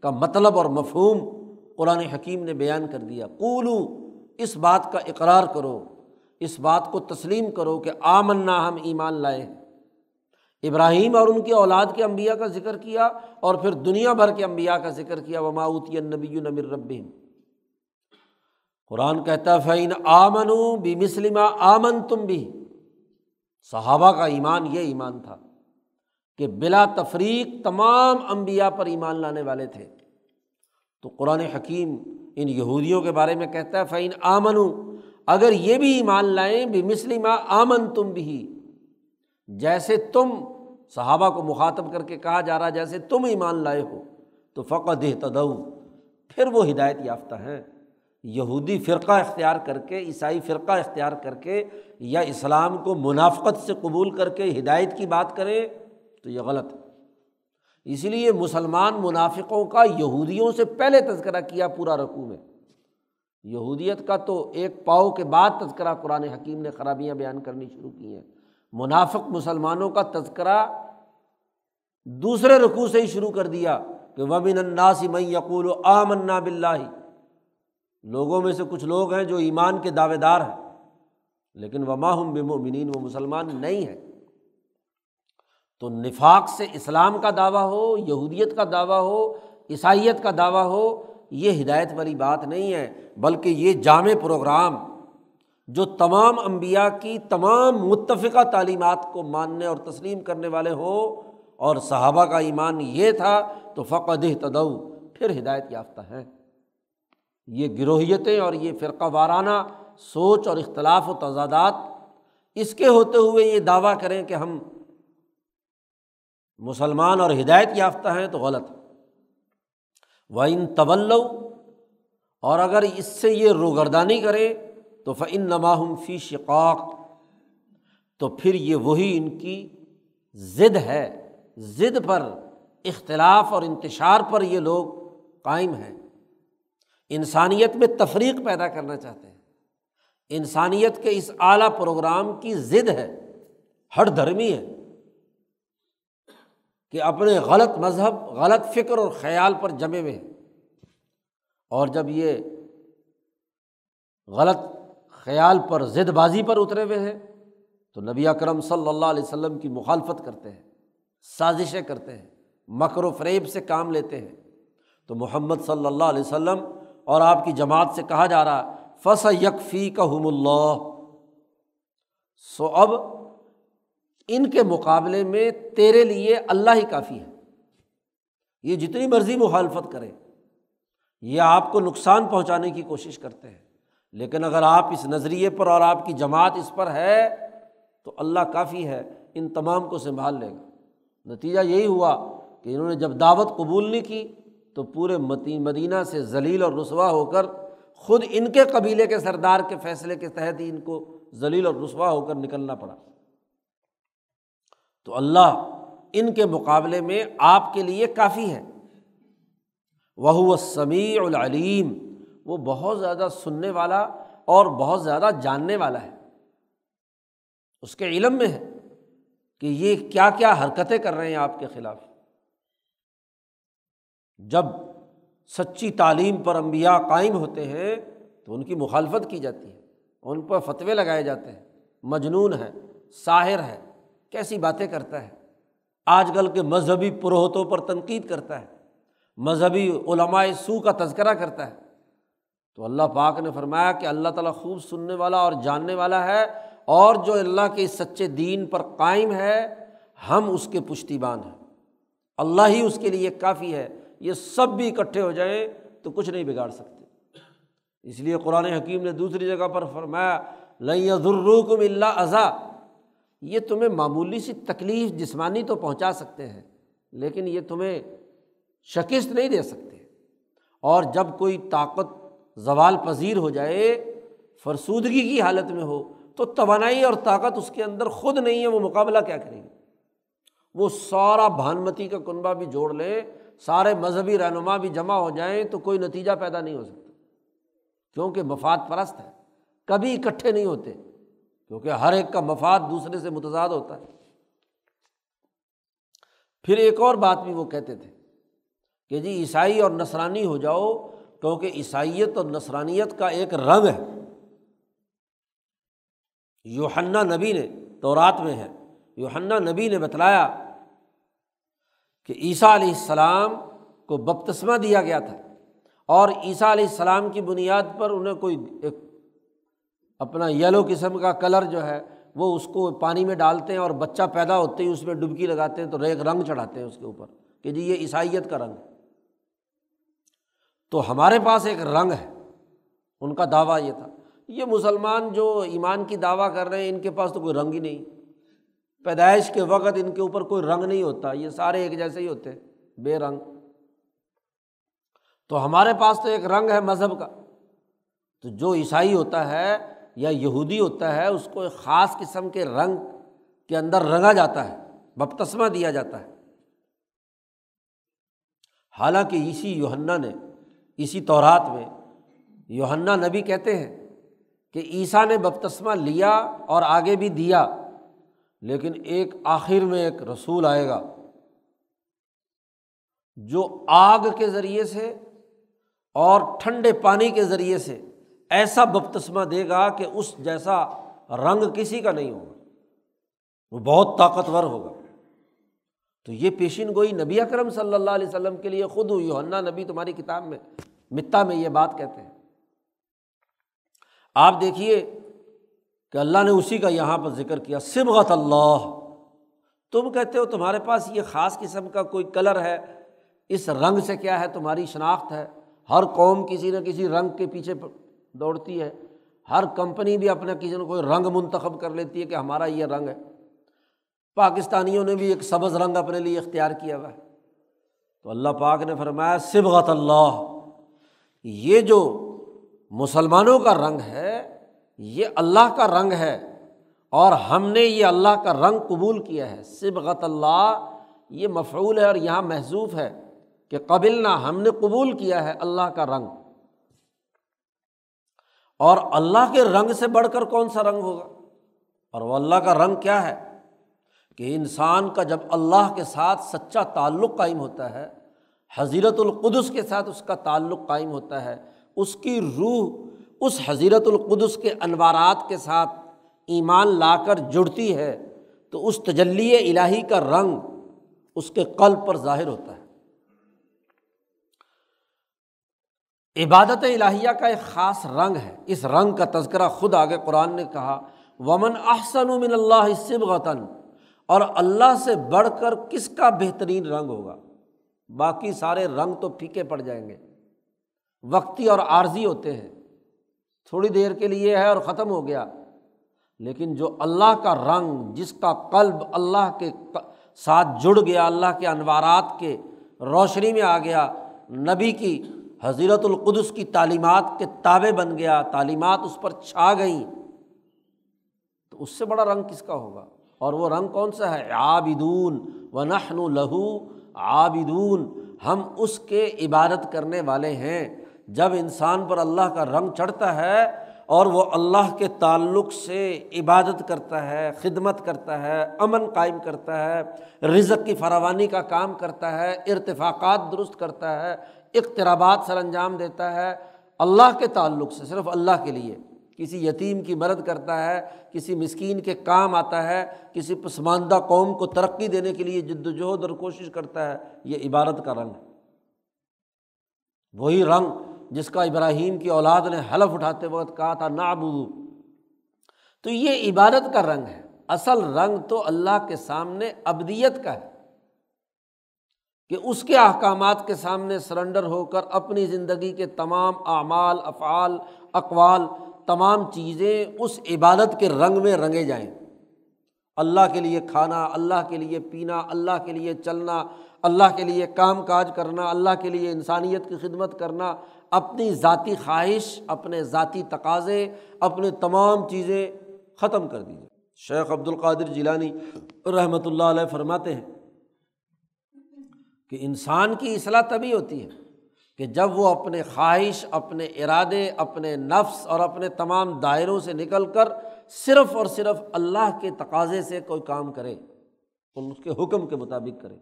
کا مطلب اور مفہوم قرآن حکیم نے بیان کر دیا۔ قولو، اس بات کا اقرار کرو۔ اس بات کو تسلیم کرو کہ آمنا ہم ایمان لائے ہیں۔ ابراہیم اور ان کی اولاد کے انبیاء کا ذکر کیا اور پھر دنیا بھر کے انبیاء کا ذکر کیا۔ وماؤتی نبی نمر رب قرآن کہتا فعین آمن بھی مسلمہ آمن تم بھی صحابہ کا ایمان یہ ایمان تھا کہ بلا تفریق تمام انبیاء پر ایمان لانے والے تھے۔ تو قرآن حکیم ان یہودیوں کے بارے میں کہتا ہے فعین آمن اگر یہ بھی ایمان لائیں بھی مسلمہ آمن تم بھی جیسے تم صحابہ کو مخاطب کر کے کہا جا رہا، جیسے تم ایمان لائے ہو، تو فقط تدو پھر وہ ہدایت یافتہ ہیں۔ یہودی فرقہ اختیار کر کے، عیسائی فرقہ اختیار کر کے، یا اسلام کو منافقت سے قبول کر کے ہدایت کی بات کریں، تو یہ غلط ہے۔ اسی لیے مسلمان منافقوں کا یہودیوں سے پہلے تذکرہ کیا پورا رقوع میں۔ یہودیت کا تو ایک پاؤ کے بعد تذکرہ قرآن حکیم نے خرابیاں بیان کرنی شروع کی ہیں۔ منافق مسلمانوں کا تذکرہ دوسرے رقوع سے ہی شروع کر دیا کہ وبن الناسی میں یقول و آمنا بلّہ لوگوں میں سے کچھ لوگ ہیں جو ایمان کے دعوے دار ہیں، لیکن وما ہم بمؤمنین، وہ مسلمان نہیں ہیں۔ تو نفاق سے اسلام کا دعویٰ ہو، یہودیت کا دعویٰ ہو، عیسائیت کا دعویٰ ہو یہ ہدایت والی بات نہیں ہے، بلکہ یہ جامع پروگرام جو تمام انبیاء کی تمام متفقہ تعلیمات کو ماننے اور تسلیم کرنے والے ہو اور صحابہ کا ایمان یہ تھا، تو فقد تدو پھر ہدایت یافتہ ہیں۔ یہ گروہیتیں اور یہ فرقہ وارانہ سوچ اور اختلاف و تضادات، اس کے ہوتے ہوئے یہ دعویٰ کریں کہ ہم مسلمان اور ہدایت یافتہ ہیں تو غلط و ان طول اور اگر اس سے یہ روگردانی کرے تو فعن نماہم فی شقاق تو پھر یہ وہی ان کی ضد ہے، ضد پر اختلاف اور انتشار پر یہ لوگ قائم ہیں۔ انسانیت میں تفریق پیدا کرنا چاہتے ہیں۔ انسانیت کے اس اعلیٰ پروگرام کی ضد ہے، ہر دھرمی ہے۔ کہ اپنے غلط مذہب، غلط فکر اور خیال پر جمے ہوئے ہیں۔ اور جب یہ غلط خیال پر زد بازی پر اترے ہوئے ہیں، تو نبی اکرم صلی اللہ علیہ وسلم کی مخالفت کرتے ہیں، سازشیں کرتے ہیں، مکر و فریب سے کام لیتے ہیں۔ تو محمد صلی اللہ علیہ وسلم اور آپ کی جماعت سے کہا جا رہا فص یکفی کا حم اللہ سو اب ان کے مقابلے میں تیرے لیے اللہ ہی کافی ہے۔ یہ جتنی مرضی مخالفت کرے یہ آپ کو نقصان پہنچانے کی کوشش کرتے ہیں۔ لیکن اگر آپ اس نظریے پر اور آپ کی جماعت اس پر ہے، تو اللہ کافی ہے، ان تمام کو سنبھال لے گا۔ نتیجہ یہی ہوا کہ انہوں نے جب دعوت قبول نہیں کی، تو پورے مدینہ سے ذلیل اور رسوا ہو کر خود ان کے قبیلے کے سردار کے فیصلے کے تحت ہی ان کو ذلیل اور رسوا ہو کر نکلنا پڑا۔ تو اللہ ان کے مقابلے میں آپ کے لیے کافی ہے۔ وہ سمیع العلیم وہ بہت زیادہ سننے والا اور بہت زیادہ جاننے والا ہے۔ اس کے علم میں ہے کہ یہ کیا کیا حرکتیں کر رہے ہیں آپ کے خلاف۔ جب سچی تعلیم پر انبیاء قائم ہوتے ہیں تو ان کی مخالفت کی جاتی ہے، ان پر فتوے لگائے جاتے ہیں۔ مجنون ہے، ساحر ہے کیسی باتیں کرتا ہے؟ آج کل کے مذہبی پروہتوں پر تنقید کرتا ہے، مذہبی علماء سو کا تذکرہ کرتا ہے۔ تو اللہ پاک نے فرمایا کہ اللہ تعالیٰ خوب سننے والا اور جاننے والا ہے اور جو اللہ کے سچے دین پر قائم ہے، ہم اس کے پشتی بان ہیں۔ اللہ ہی اس کے لیے کافی ہے، یہ سب بھی اکٹھے ہو جائیں تو کچھ نہیں بگاڑ سکتے۔ اس لیے قرآن حکیم نے دوسری جگہ پر فرمایا لئی ضرور اللہ اضا یہ تمہیں معمولی سی تکلیف جسمانی تو پہنچا سکتے ہیں، لیکن یہ تمہیں شکست نہیں دے سکتے۔ اور جب کوئی طاقت زوال پذیر ہو جائے، فرسودگی کی حالت میں ہو، تو توانائی اور طاقت اس کے اندر خود نہیں ہے، وہ مقابلہ کیا کرے گی؟ وہ سارا بھانمتی کا کنبہ بھی جوڑ لیں سارے مذہبی رہنما بھی جمع ہو جائیں، تو کوئی نتیجہ پیدا نہیں ہو سکتا۔ کیونکہ مفاد پرست ہے، کبھی اکٹھے نہیں ہوتے۔ کیونکہ ہر ایک کا مفاد دوسرے سے متضاد ہوتا ہے۔ پھر ایک اور بات بھی وہ کہتے تھے کہ جی عیسائی اور نسرانی ہو جاؤ کیونکہ عیسائیت اور نسرانیت کا ایک رنگ ہے۔ یوحنا نبی نے تو رات میں ہے۔ یوحنا نبی نے بتلایا کہ عیسیٰ علیہ السلام کو بپتسمہ دیا گیا تھا اور عیسیٰ علیہ السلام کی بنیاد پر انہیں کوئی ایک اپنا یلو قسم کا کلر جو ہے وہ اس کو پانی میں ڈالتے ہیں اور بچہ پیدا ہوتے ہی اس میں ڈبکی لگاتے ہیں تو ایک رنگ چڑھاتے ہیں اس کے اوپر کہ جی یہ عیسائیت کا رنگ ہے۔ تو ہمارے پاس ایک رنگ ہے، ان کا دعویٰ یہ تھا۔ یہ مسلمان جو ایمان کی دعویٰ کر رہے ہیں، ان کے پاس تو کوئی رنگ ہی نہیں۔ پیدائش کے وقت ان کے اوپر کوئی رنگ نہیں ہوتا، یہ سارے ایک جیسے ہی ہوتے بے رنگ۔ تو ہمارے پاس تو ایک رنگ ہے مذہب کا۔ تو جو عیسائی ہوتا ہے یا یہودی ہوتا ہے، اس کو ایک خاص قسم کے رنگ کے اندر رنگا جاتا ہے بپتسمہ دیا جاتا ہے۔ حالانکہ اسی یوہنا نے، اسی تورات میں یوہنا نبی کہتے ہیں کہ عیسیٰ نے بپتسمہ لیا اور آگے بھی دیا، لیکن ایک آخر میں ایک رسول آئے گا جو آگ کے ذریعے سے اور ٹھنڈے پانی کے ذریعے سے ایسا بپتسمہ دے گا کہ اس جیسا رنگ کسی کا نہیں ہوگا، وہ بہت طاقتور ہوگا۔ تو یہ پیشین گوئی نبی اکرم صلی اللہ علیہ وسلم کے لیے خود ہوئی ہنّا نبی تمہاری کتاب میں، متا میں یہ بات کہتے ہیں۔ آپ دیکھیے کہ اللہ نے اسی کا یہاں پر ذکر کیا سبغت اللہ۔ تم کہتے ہو تمہارے پاس یہ خاص قسم کا کوئی کلر ہے، اس رنگ سے کیا ہے، تمہاری شناخت ہے۔ ہر قوم کسی نہ کسی رنگ کے پیچھے دوڑتی ہے۔ ہر کمپنی بھی اپنا کسی نہ کوئی رنگ منتخب کر لیتی ہے کہ ہمارا یہ رنگ ہے۔ پاکستانیوں نے بھی ایک سبز رنگ اپنے لیے اختیار کیا ہوا ہے۔ تو اللہ پاک نے فرمایا، سبغت اللہ۔ یہ جو مسلمانوں کا رنگ ہے، یہ اللہ کا رنگ ہے۔ اور ہم نے یہ اللہ کا رنگ قبول کیا ہے۔ سبغت اللہ، یہ مفعول ہے اور یہاں محضوف ہے کہ قبل نہ ہم نے قبول کیا ہے اللہ کا رنگ۔ اور اللہ کے رنگ سے بڑھ کر کون سا رنگ ہوگا؟ اور وہ اللہ کا رنگ کیا ہے؟ کہ انسان کا جب اللہ کے ساتھ سچا تعلق قائم ہوتا ہے، حضیرت القدس کے ساتھ اس کا تعلق قائم ہوتا ہے، اس کی روح اس حضیرت القدس کے انوارات کے ساتھ ایمان لا کر جڑتی ہے، تو اس تجلی الہی کا رنگ اس کے قلب پر ظاہر ہوتا ہے۔ عبادت الہیہ کا ایک خاص رنگ ہے۔ اس رنگ کا تذکرہ خود آگے قرآن نے کہا، ومن احسن من اللہ سبغتاً اور اللہ سے بڑھ کر کس کا بہترین رنگ ہوگا؟ باقی سارے رنگ تو پھیکے پڑ جائیں گے۔ وقتی اور عارضی ہوتے ہیں۔ تھوڑی دیر کے لیے ہے اور ختم ہو گیا۔ لیکن جو اللہ کا رنگ، جس کا قلب اللہ کے ساتھ جڑ گیا، اللہ کے انوارات کے روشنی میں آ گیا، نبی کی حضیرت القدس کی تعلیمات کے تابے بن گیا، تعلیمات اس پر چھا گئیں۔ تو اس سے بڑا رنگ کس کا ہوگا؟ اور وہ رنگ کون سا ہے؟ عابدون۔ و نحن لہو عابدون۔ ہم اس کے عبادت کرنے والے ہیں۔ جب انسان پر اللہ کا رنگ چڑھتا ہے اور وہ اللہ کے تعلق سے عبادت کرتا ہے، خدمت کرتا ہے، امن قائم کرتا ہے، رزق کی فراوانی کا کام کرتا ہے، ارتفاقات درست کرتا ہے اقترابات سر انجام دیتا ہے اللہ کے تعلق سے، صرف اللہ کے لیے۔ کسی یتیم کی مدد کرتا ہے، کسی مسکین کے کام آتا ہے، کسی پسماندہ قوم کو ترقی دینے کے لیے جد وجہد اور کوشش کرتا ہے، یہ عبادت کا رنگ ہے۔ وہی رنگ جس کا ابراہیم کی اولاد نے حلف اٹھاتے وقت کہا تھا نا تو یہ عبادت کا رنگ ہے۔ اصل رنگ تو اللہ کے سامنے ابدیت کا ہے۔ کہ اس کے احکامات کے سامنے سرنڈر ہو کر اپنی زندگی کے تمام اعمال، افعال، اقوال، تمام چیزیں اس عبادت کے رنگ میں رنگے جائیں۔ اللہ کے لیے کھانا، اللہ کے لیے پینا، اللہ کے لیے چلنا، اللہ کے لیے کام کاج کرنا، اللہ کے لیے انسانیت کی خدمت کرنا، اپنی ذاتی خواہش، اپنے ذاتی تقاضے، اپنے تمام چیزیں ختم کر دیجیے شیخ عبد القادر جیلانی رحمۃ اللہ علیہ فرماتے ہیں کہ انسان کی اصلاح تبھی ہوتی ہے کہ جب وہ اپنے خواہش، اپنے ارادے، اپنے نفس اور اپنے تمام دائروں سے نکل کر صرف اور صرف اللہ کے تقاضے سے کوئی کام کرے اور اس کے حکم کے مطابق کرے۔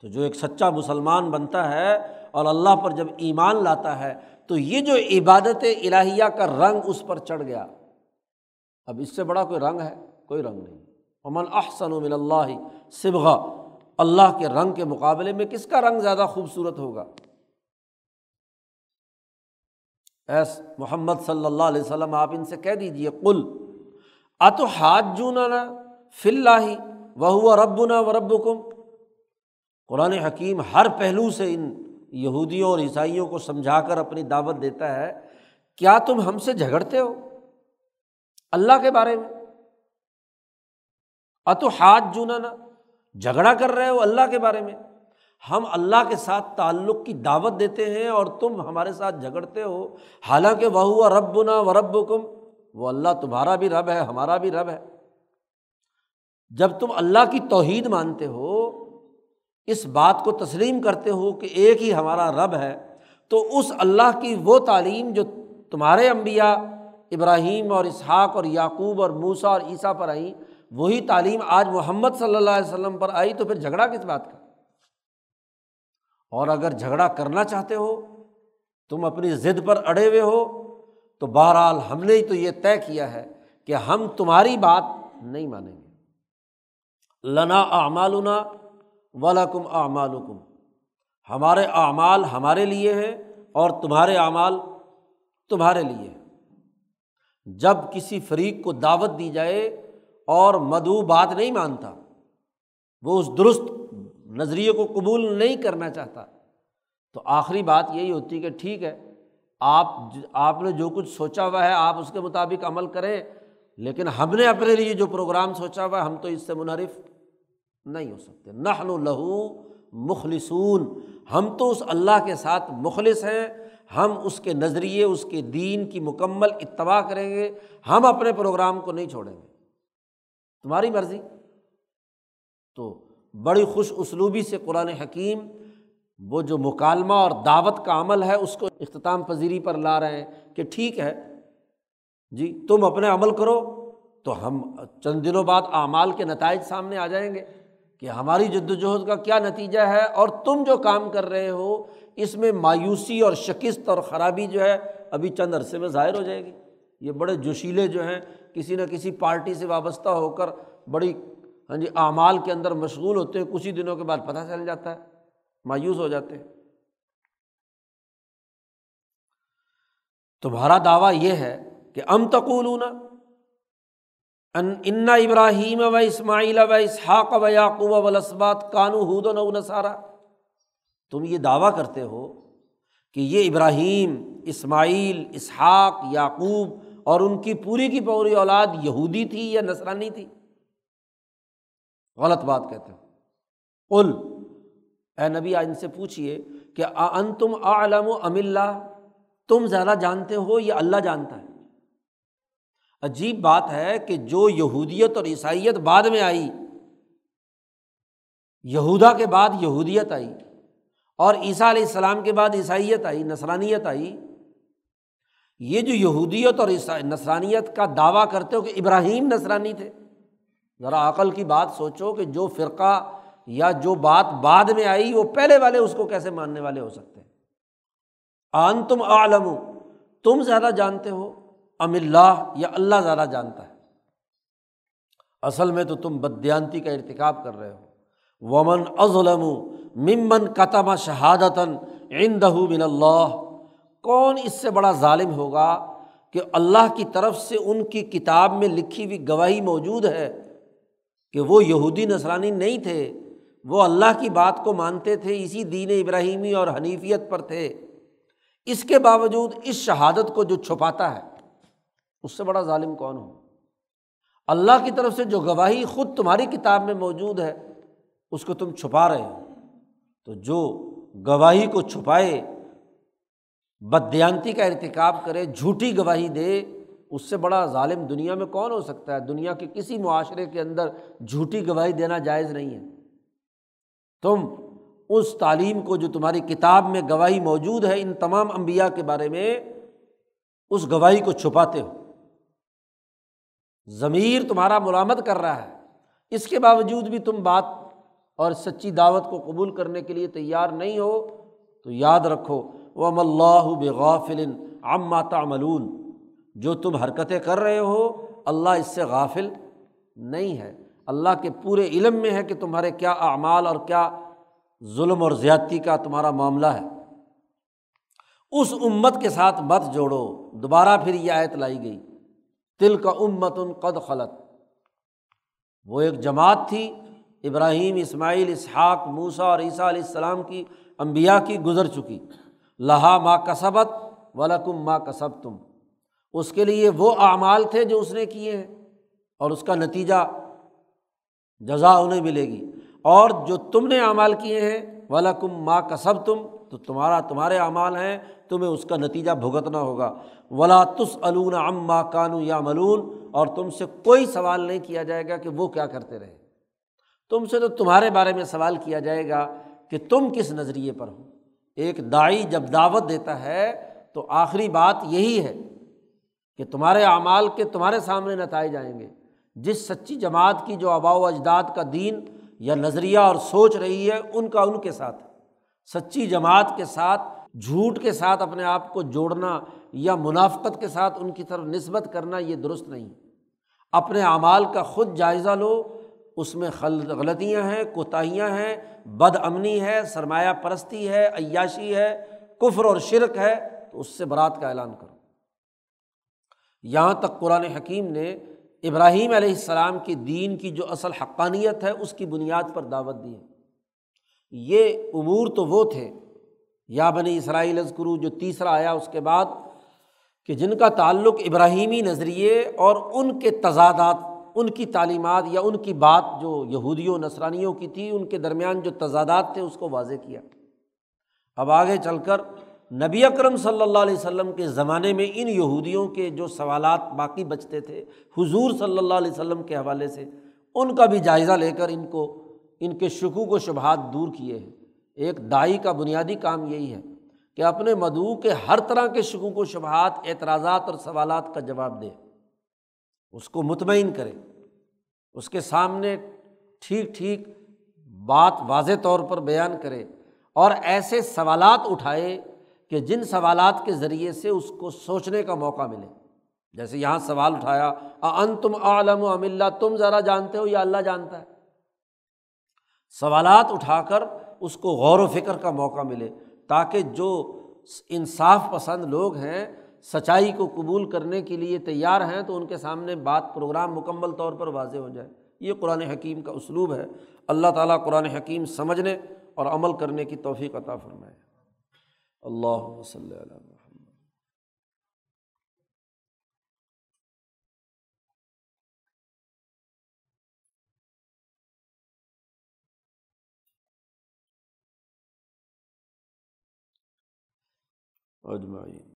تو جو ایک سچا مسلمان بنتا ہے اور اللہ پر جب ایمان لاتا ہے، تو یہ جو عبادت الہیہ کا رنگ اس پر چڑھ گیا۔ اب اس سے بڑا کوئی رنگ ہے؟ کوئی رنگ نہیں۔ امن احسن من اللہ سبغا اللہ کے رنگ کے مقابلے میں کس کا رنگ زیادہ خوبصورت ہوگا؟ ایس محمد صلی اللہ علیہ وسلم، آپ ان سے کہہ دیجیے کل اتو ہاتھ جونا فی اللہ وہ رب نا و رب کم قرآن حکیم ہر پہلو سے ان یہودیوں اور عیسائیوں کو سمجھا کر اپنی دعوت دیتا ہے، کیا تم ہم سے جھگڑتے ہو؟ اللہ کے بارے میں۔ اتو ہاتھ جونا جھگڑا کر رہے ہو اللہ کے بارے میں۔ ہم اللہ کے ساتھ تعلق کی دعوت دیتے ہیں اور تم ہمارے ساتھ جھگڑتے ہو۔ حالانکہ وہ ہوا رب نا و رب کم وہ اللہ تمہارا بھی رب ہے، ہمارا بھی رب ہے۔ جب تم اللہ کی توحید مانتے ہو، اس بات کو تسلیم کرتے ہو کہ ایک ہی ہمارا رب ہے، تو اس اللہ کی وہ تعلیم جو تمہارے انبیاء ابراہیم اور اسحاق اور یعقوب اور موسا اور عیسیٰ پر آئیں وہی تعلیم آج محمد صلی اللہ علیہ وسلم پر آئی تو پھر جھگڑا کس بات کا؟ اور اگر جھگڑا کرنا چاہتے ہو، تم اپنی ضد پر اڑے ہوئے ہو، تو بہرحال ہم نے تو یہ طے کیا ہے کہ ہم تمہاری بات نہیں مانیں گے۔ لنا اعمالنا ولاکم اعمالکم۔ ہمارے اعمال ہمارے لیے ہیں اور تمہارے اعمال تمہارے لیے ہیں۔ جب کسی فریق کو دعوت دی جائے اور مدعو بات نہیں مانتا۔ وہ اس درست نظریے کو قبول نہیں کرنا چاہتا۔ تو آخری بات یہی ہوتی کہ ٹھیک ہے، آپ آپ نے جو کچھ سوچا ہوا ہے، آپ اس کے مطابق عمل کریں، لیکن ہم نے اپنے لیے جو پروگرام سوچا ہوا ہے، ہم تو اس سے منحرف نہیں ہو سکتے۔ نحن و لہو مخلصون۔ ہم تو اس اللہ کے ساتھ مخلص ہیں۔ ہم اس کے نظریے، اس کے دین کی مکمل اتباع کریں گے۔ ہم اپنے پروگرام کو نہیں چھوڑیں گے۔ تمہاری مرضی۔ تو بڑی خوش اسلوبی سے قرآن حکیم وہ جو مکالمہ اور دعوت کا عمل ہے، اس کو اختتام پذیری پر لا رہے ہیں کہ ٹھیک ہے جی تم اپنے عمل کرو تو ہم چند دنوں بعد اعمال کے نتائج سامنے آ جائیں گے کہ ہماری جد وجہد کا کیا نتیجہ ہے اور تم جو کام کر رہے ہو، اس میں مایوسی اور شکست اور خرابی جو ہے ابھی چند عرصے میں ظاہر ہو جائے گی۔ یہ بڑے جوشیلے جو ہیں کسی نہ کسی پارٹی سے وابستہ ہو کر بڑی ہاں جی اعمال کے اندر مشغول ہوتے ہیں، کچھ ہی دنوں کے بعد پتہ چل جاتا ہے، مایوس ہو جاتے ہیں۔ تمہارا دعویٰ یہ ہے کہ ام تقول ان ابراہیم و اسماعیل و اسحاق و یعقوب و لسبات کانو حود و نسارا تم یہ دعویٰ کرتے ہو کہ یہ ابراہیم، اسماعیل، اسحاق، یعقوب اور ان کی پوری کی پوری اولاد یہودی تھی یا نسرانی تھی؟ غلط بات کہتے ہو۔ ال اے نبی ان سے پوچھیے کہ ان تم عالم و ام اللہ؟ تم زیادہ جانتے ہو یا اللہ جانتا ہے؟ عجیب بات ہے کہ جو یہودیت اور عیسائیت بعد میں آئی، یہودا کے بعد یہودیت آئی اور عیسیٰ علیہ السلام کے بعد عیسائیت آئی نسرانیت آئی یہ جو یہودیت اور نسرانیت کا دعویٰ کرتے ہو کہ ابراہیم نسرانی تھے۔ ذرا عقل کی بات سوچو کہ جو فرقہ یا جو بات بعد میں آئی وہ پہلے والے اس کو کیسے ماننے والے ہو سکتے ہیں؟ آن تم عالم تم زیادہ جانتے ہو، ام اللہ یا اللہ زیادہ جانتا ہے؟ اصل میں تو تم بدیانتی کا ارتکاب کر رہے ہو۔ ومن ازلم ممن قتم شہادتاً عندہ من اللہ۔ کون اس سے بڑا ظالم ہوگا کہ اللہ کی طرف سے ان کی کتاب میں لکھی ہوئی گواہی موجود ہے کہ وہ یہودی نسرانی نہیں تھے؟ وہ اللہ کی بات کو مانتے تھے، اسی دین ابراہیمی اور حنیفیت پر تھے۔ اس کے باوجود اس شہادت کو جو چھپاتا ہے، اس سے بڑا ظالم کون ہو؟ اللہ کی طرف سے جو گواہی خود تمہاری کتاب میں موجود ہے، اس کو تم چھپا رہے ہو۔ تو جو گواہی کو چھپائے بدیانتی کا ارتکاب کرے، جھوٹی گواہی دے، اس سے بڑا ظالم دنیا میں کون ہو سکتا ہے؟ دنیا کے کسی معاشرے کے اندر جھوٹی گواہی دینا جائز نہیں ہے۔ تم اس تعلیم کو جو تمہاری کتاب میں گواہی موجود ہے، ان تمام انبیاء کے بارے میں اس گواہی کو چھپاتے ہو۔ ضمیر تمہارا ملامت کر رہا ہے۔ اس کے باوجود بھی تم بات اور سچی دعوت کو قبول کرنے کے لیے تیار نہیں ہو، تو یاد رکھو وم اللہ بغافل عما تعملون۔ جو تم حرکتیں کر رہے ہو، اللہ اس سے غافل نہیں ہے۔ اللہ کے پورے علم میں ہے کہ تمہارے کیا اعمال اور کیا ظلم اور زیادتی کا تمہارا معاملہ ہے۔ اس امت کے ساتھ مت جوڑو۔ دوبارہ پھر یہ آیت لائی گئی۔ تل کا امت ان قد خلط وہ ایک جماعت تھی، ابراہیم، اسماعیل، اسحاق موسا اور عیسیٰ علیہ السلام کی امبیا کی گزر چکی۔ لہا ماں کسبت ولکم ماں کسب تم اس کے لیے وہ اعمال تھے جو اس نے کیے ہیں اور اس کا نتیجہ جزا انہیں ملے گی۔ اور جو تم نے اعمال کیے ہیں ولکم ماں کسب تم تو تمہارا، تمہارے اعمال ہیں، تمہیں اس کا نتیجہ بھگتنا ہوگا۔ ولا تس علون ماں کانو یا ملون اور تم سے کوئی سوال نہیں کیا جائے گا کہ وہ کیا کرتے رہے۔ تم سے تو تمہارے بارے میں سوال کیا جائے گا کہ تم کس نظریے پر ہو۔ ایک دائی جب دعوت دیتا ہے، تو آخری بات یہی ہے کہ تمہارے اعمال کے تمہارے سامنے نتائے جائیں گے۔ جس سچی جماعت کی جو آبا و اجداد کا دین یا نظریہ اور سوچ رہی ہے، ان کا ان کے ساتھ سچی جماعت کے ساتھ، جھوٹ کے ساتھ اپنے آپ کو جوڑنا یا منافقت کے ساتھ ان کی طرف نسبت کرنا یہ درست نہیں۔ اپنے اعمال کا خود جائزہ لو اس میں غلطیاں ہیں، کوتاہیاں ہیں، بد امنی ہے، سرمایہ پرستی ہے، عیاشی ہے، کفر اور شرک ہے، تو اس سے برات کا اعلان کرو۔ یہاں تک قرآن حکیم نے ابراہیم علیہ السلام کی دین کی جو اصل حقانیت ہے، اس کی بنیاد پر دعوت دی ہے۔ یہ امور تو وہ تھے، یا بنی اسرائیل ازکرو جو تیسرا آیا اس کے بعد، کہ جن کا تعلق ابراہیمی نظریے اور ان کے تضادات ان کی تعلیمات یا ان کی بات جو یہودیوں نسرانیوں کی تھی، ان کے درمیان جو تضادات تھے، اس کو واضح کیا۔ اب آگے چل کر نبی اکرم صلی اللہ علیہ وسلم کے زمانے میں ان یہودیوں کے جو سوالات باقی بچتے تھے، حضور صلی اللہ علیہ وسلم کے حوالے سے، ان کا بھی جائزہ لے کر ان کو، ان کے شکوک و شبہات دور کیے ہیں۔ ایک دائی کا بنیادی کام یہی ہے کہ اپنے مدعو کے ہر طرح کے شکوک و شبہات، اعتراضات اور سوالات کا جواب دے۔ اس کو مطمئن کرے اس کے سامنے ٹھیک ٹھیک بات واضح طور پر بیان کرے اور ایسے سوالات اٹھائے کہ جن سوالات کے ذریعے سے اس کو سوچنے کا موقع ملے۔ جیسے یہاں سوال اٹھایا ان تم عالم و ام اللہ، تم ذرا جانتے ہو یا اللہ جانتا ہے؟ سوالات اٹھا کر اس کو غور و فکر کا موقع ملے تاکہ جو انصاف پسند لوگ ہیں سچائی کو قبول کرنے کے لیے تیار ہیں تو ان کے سامنے بات پروگرام مکمل طور پر واضح ہو جائے۔ یہ قرآن حکیم کا اسلوب ہے۔ اللہ تعالیٰ قرآن حکیم سمجھنے اور عمل کرنے کی توفیق عطا فرمائے۔ اللہ وسلم اجمعین۔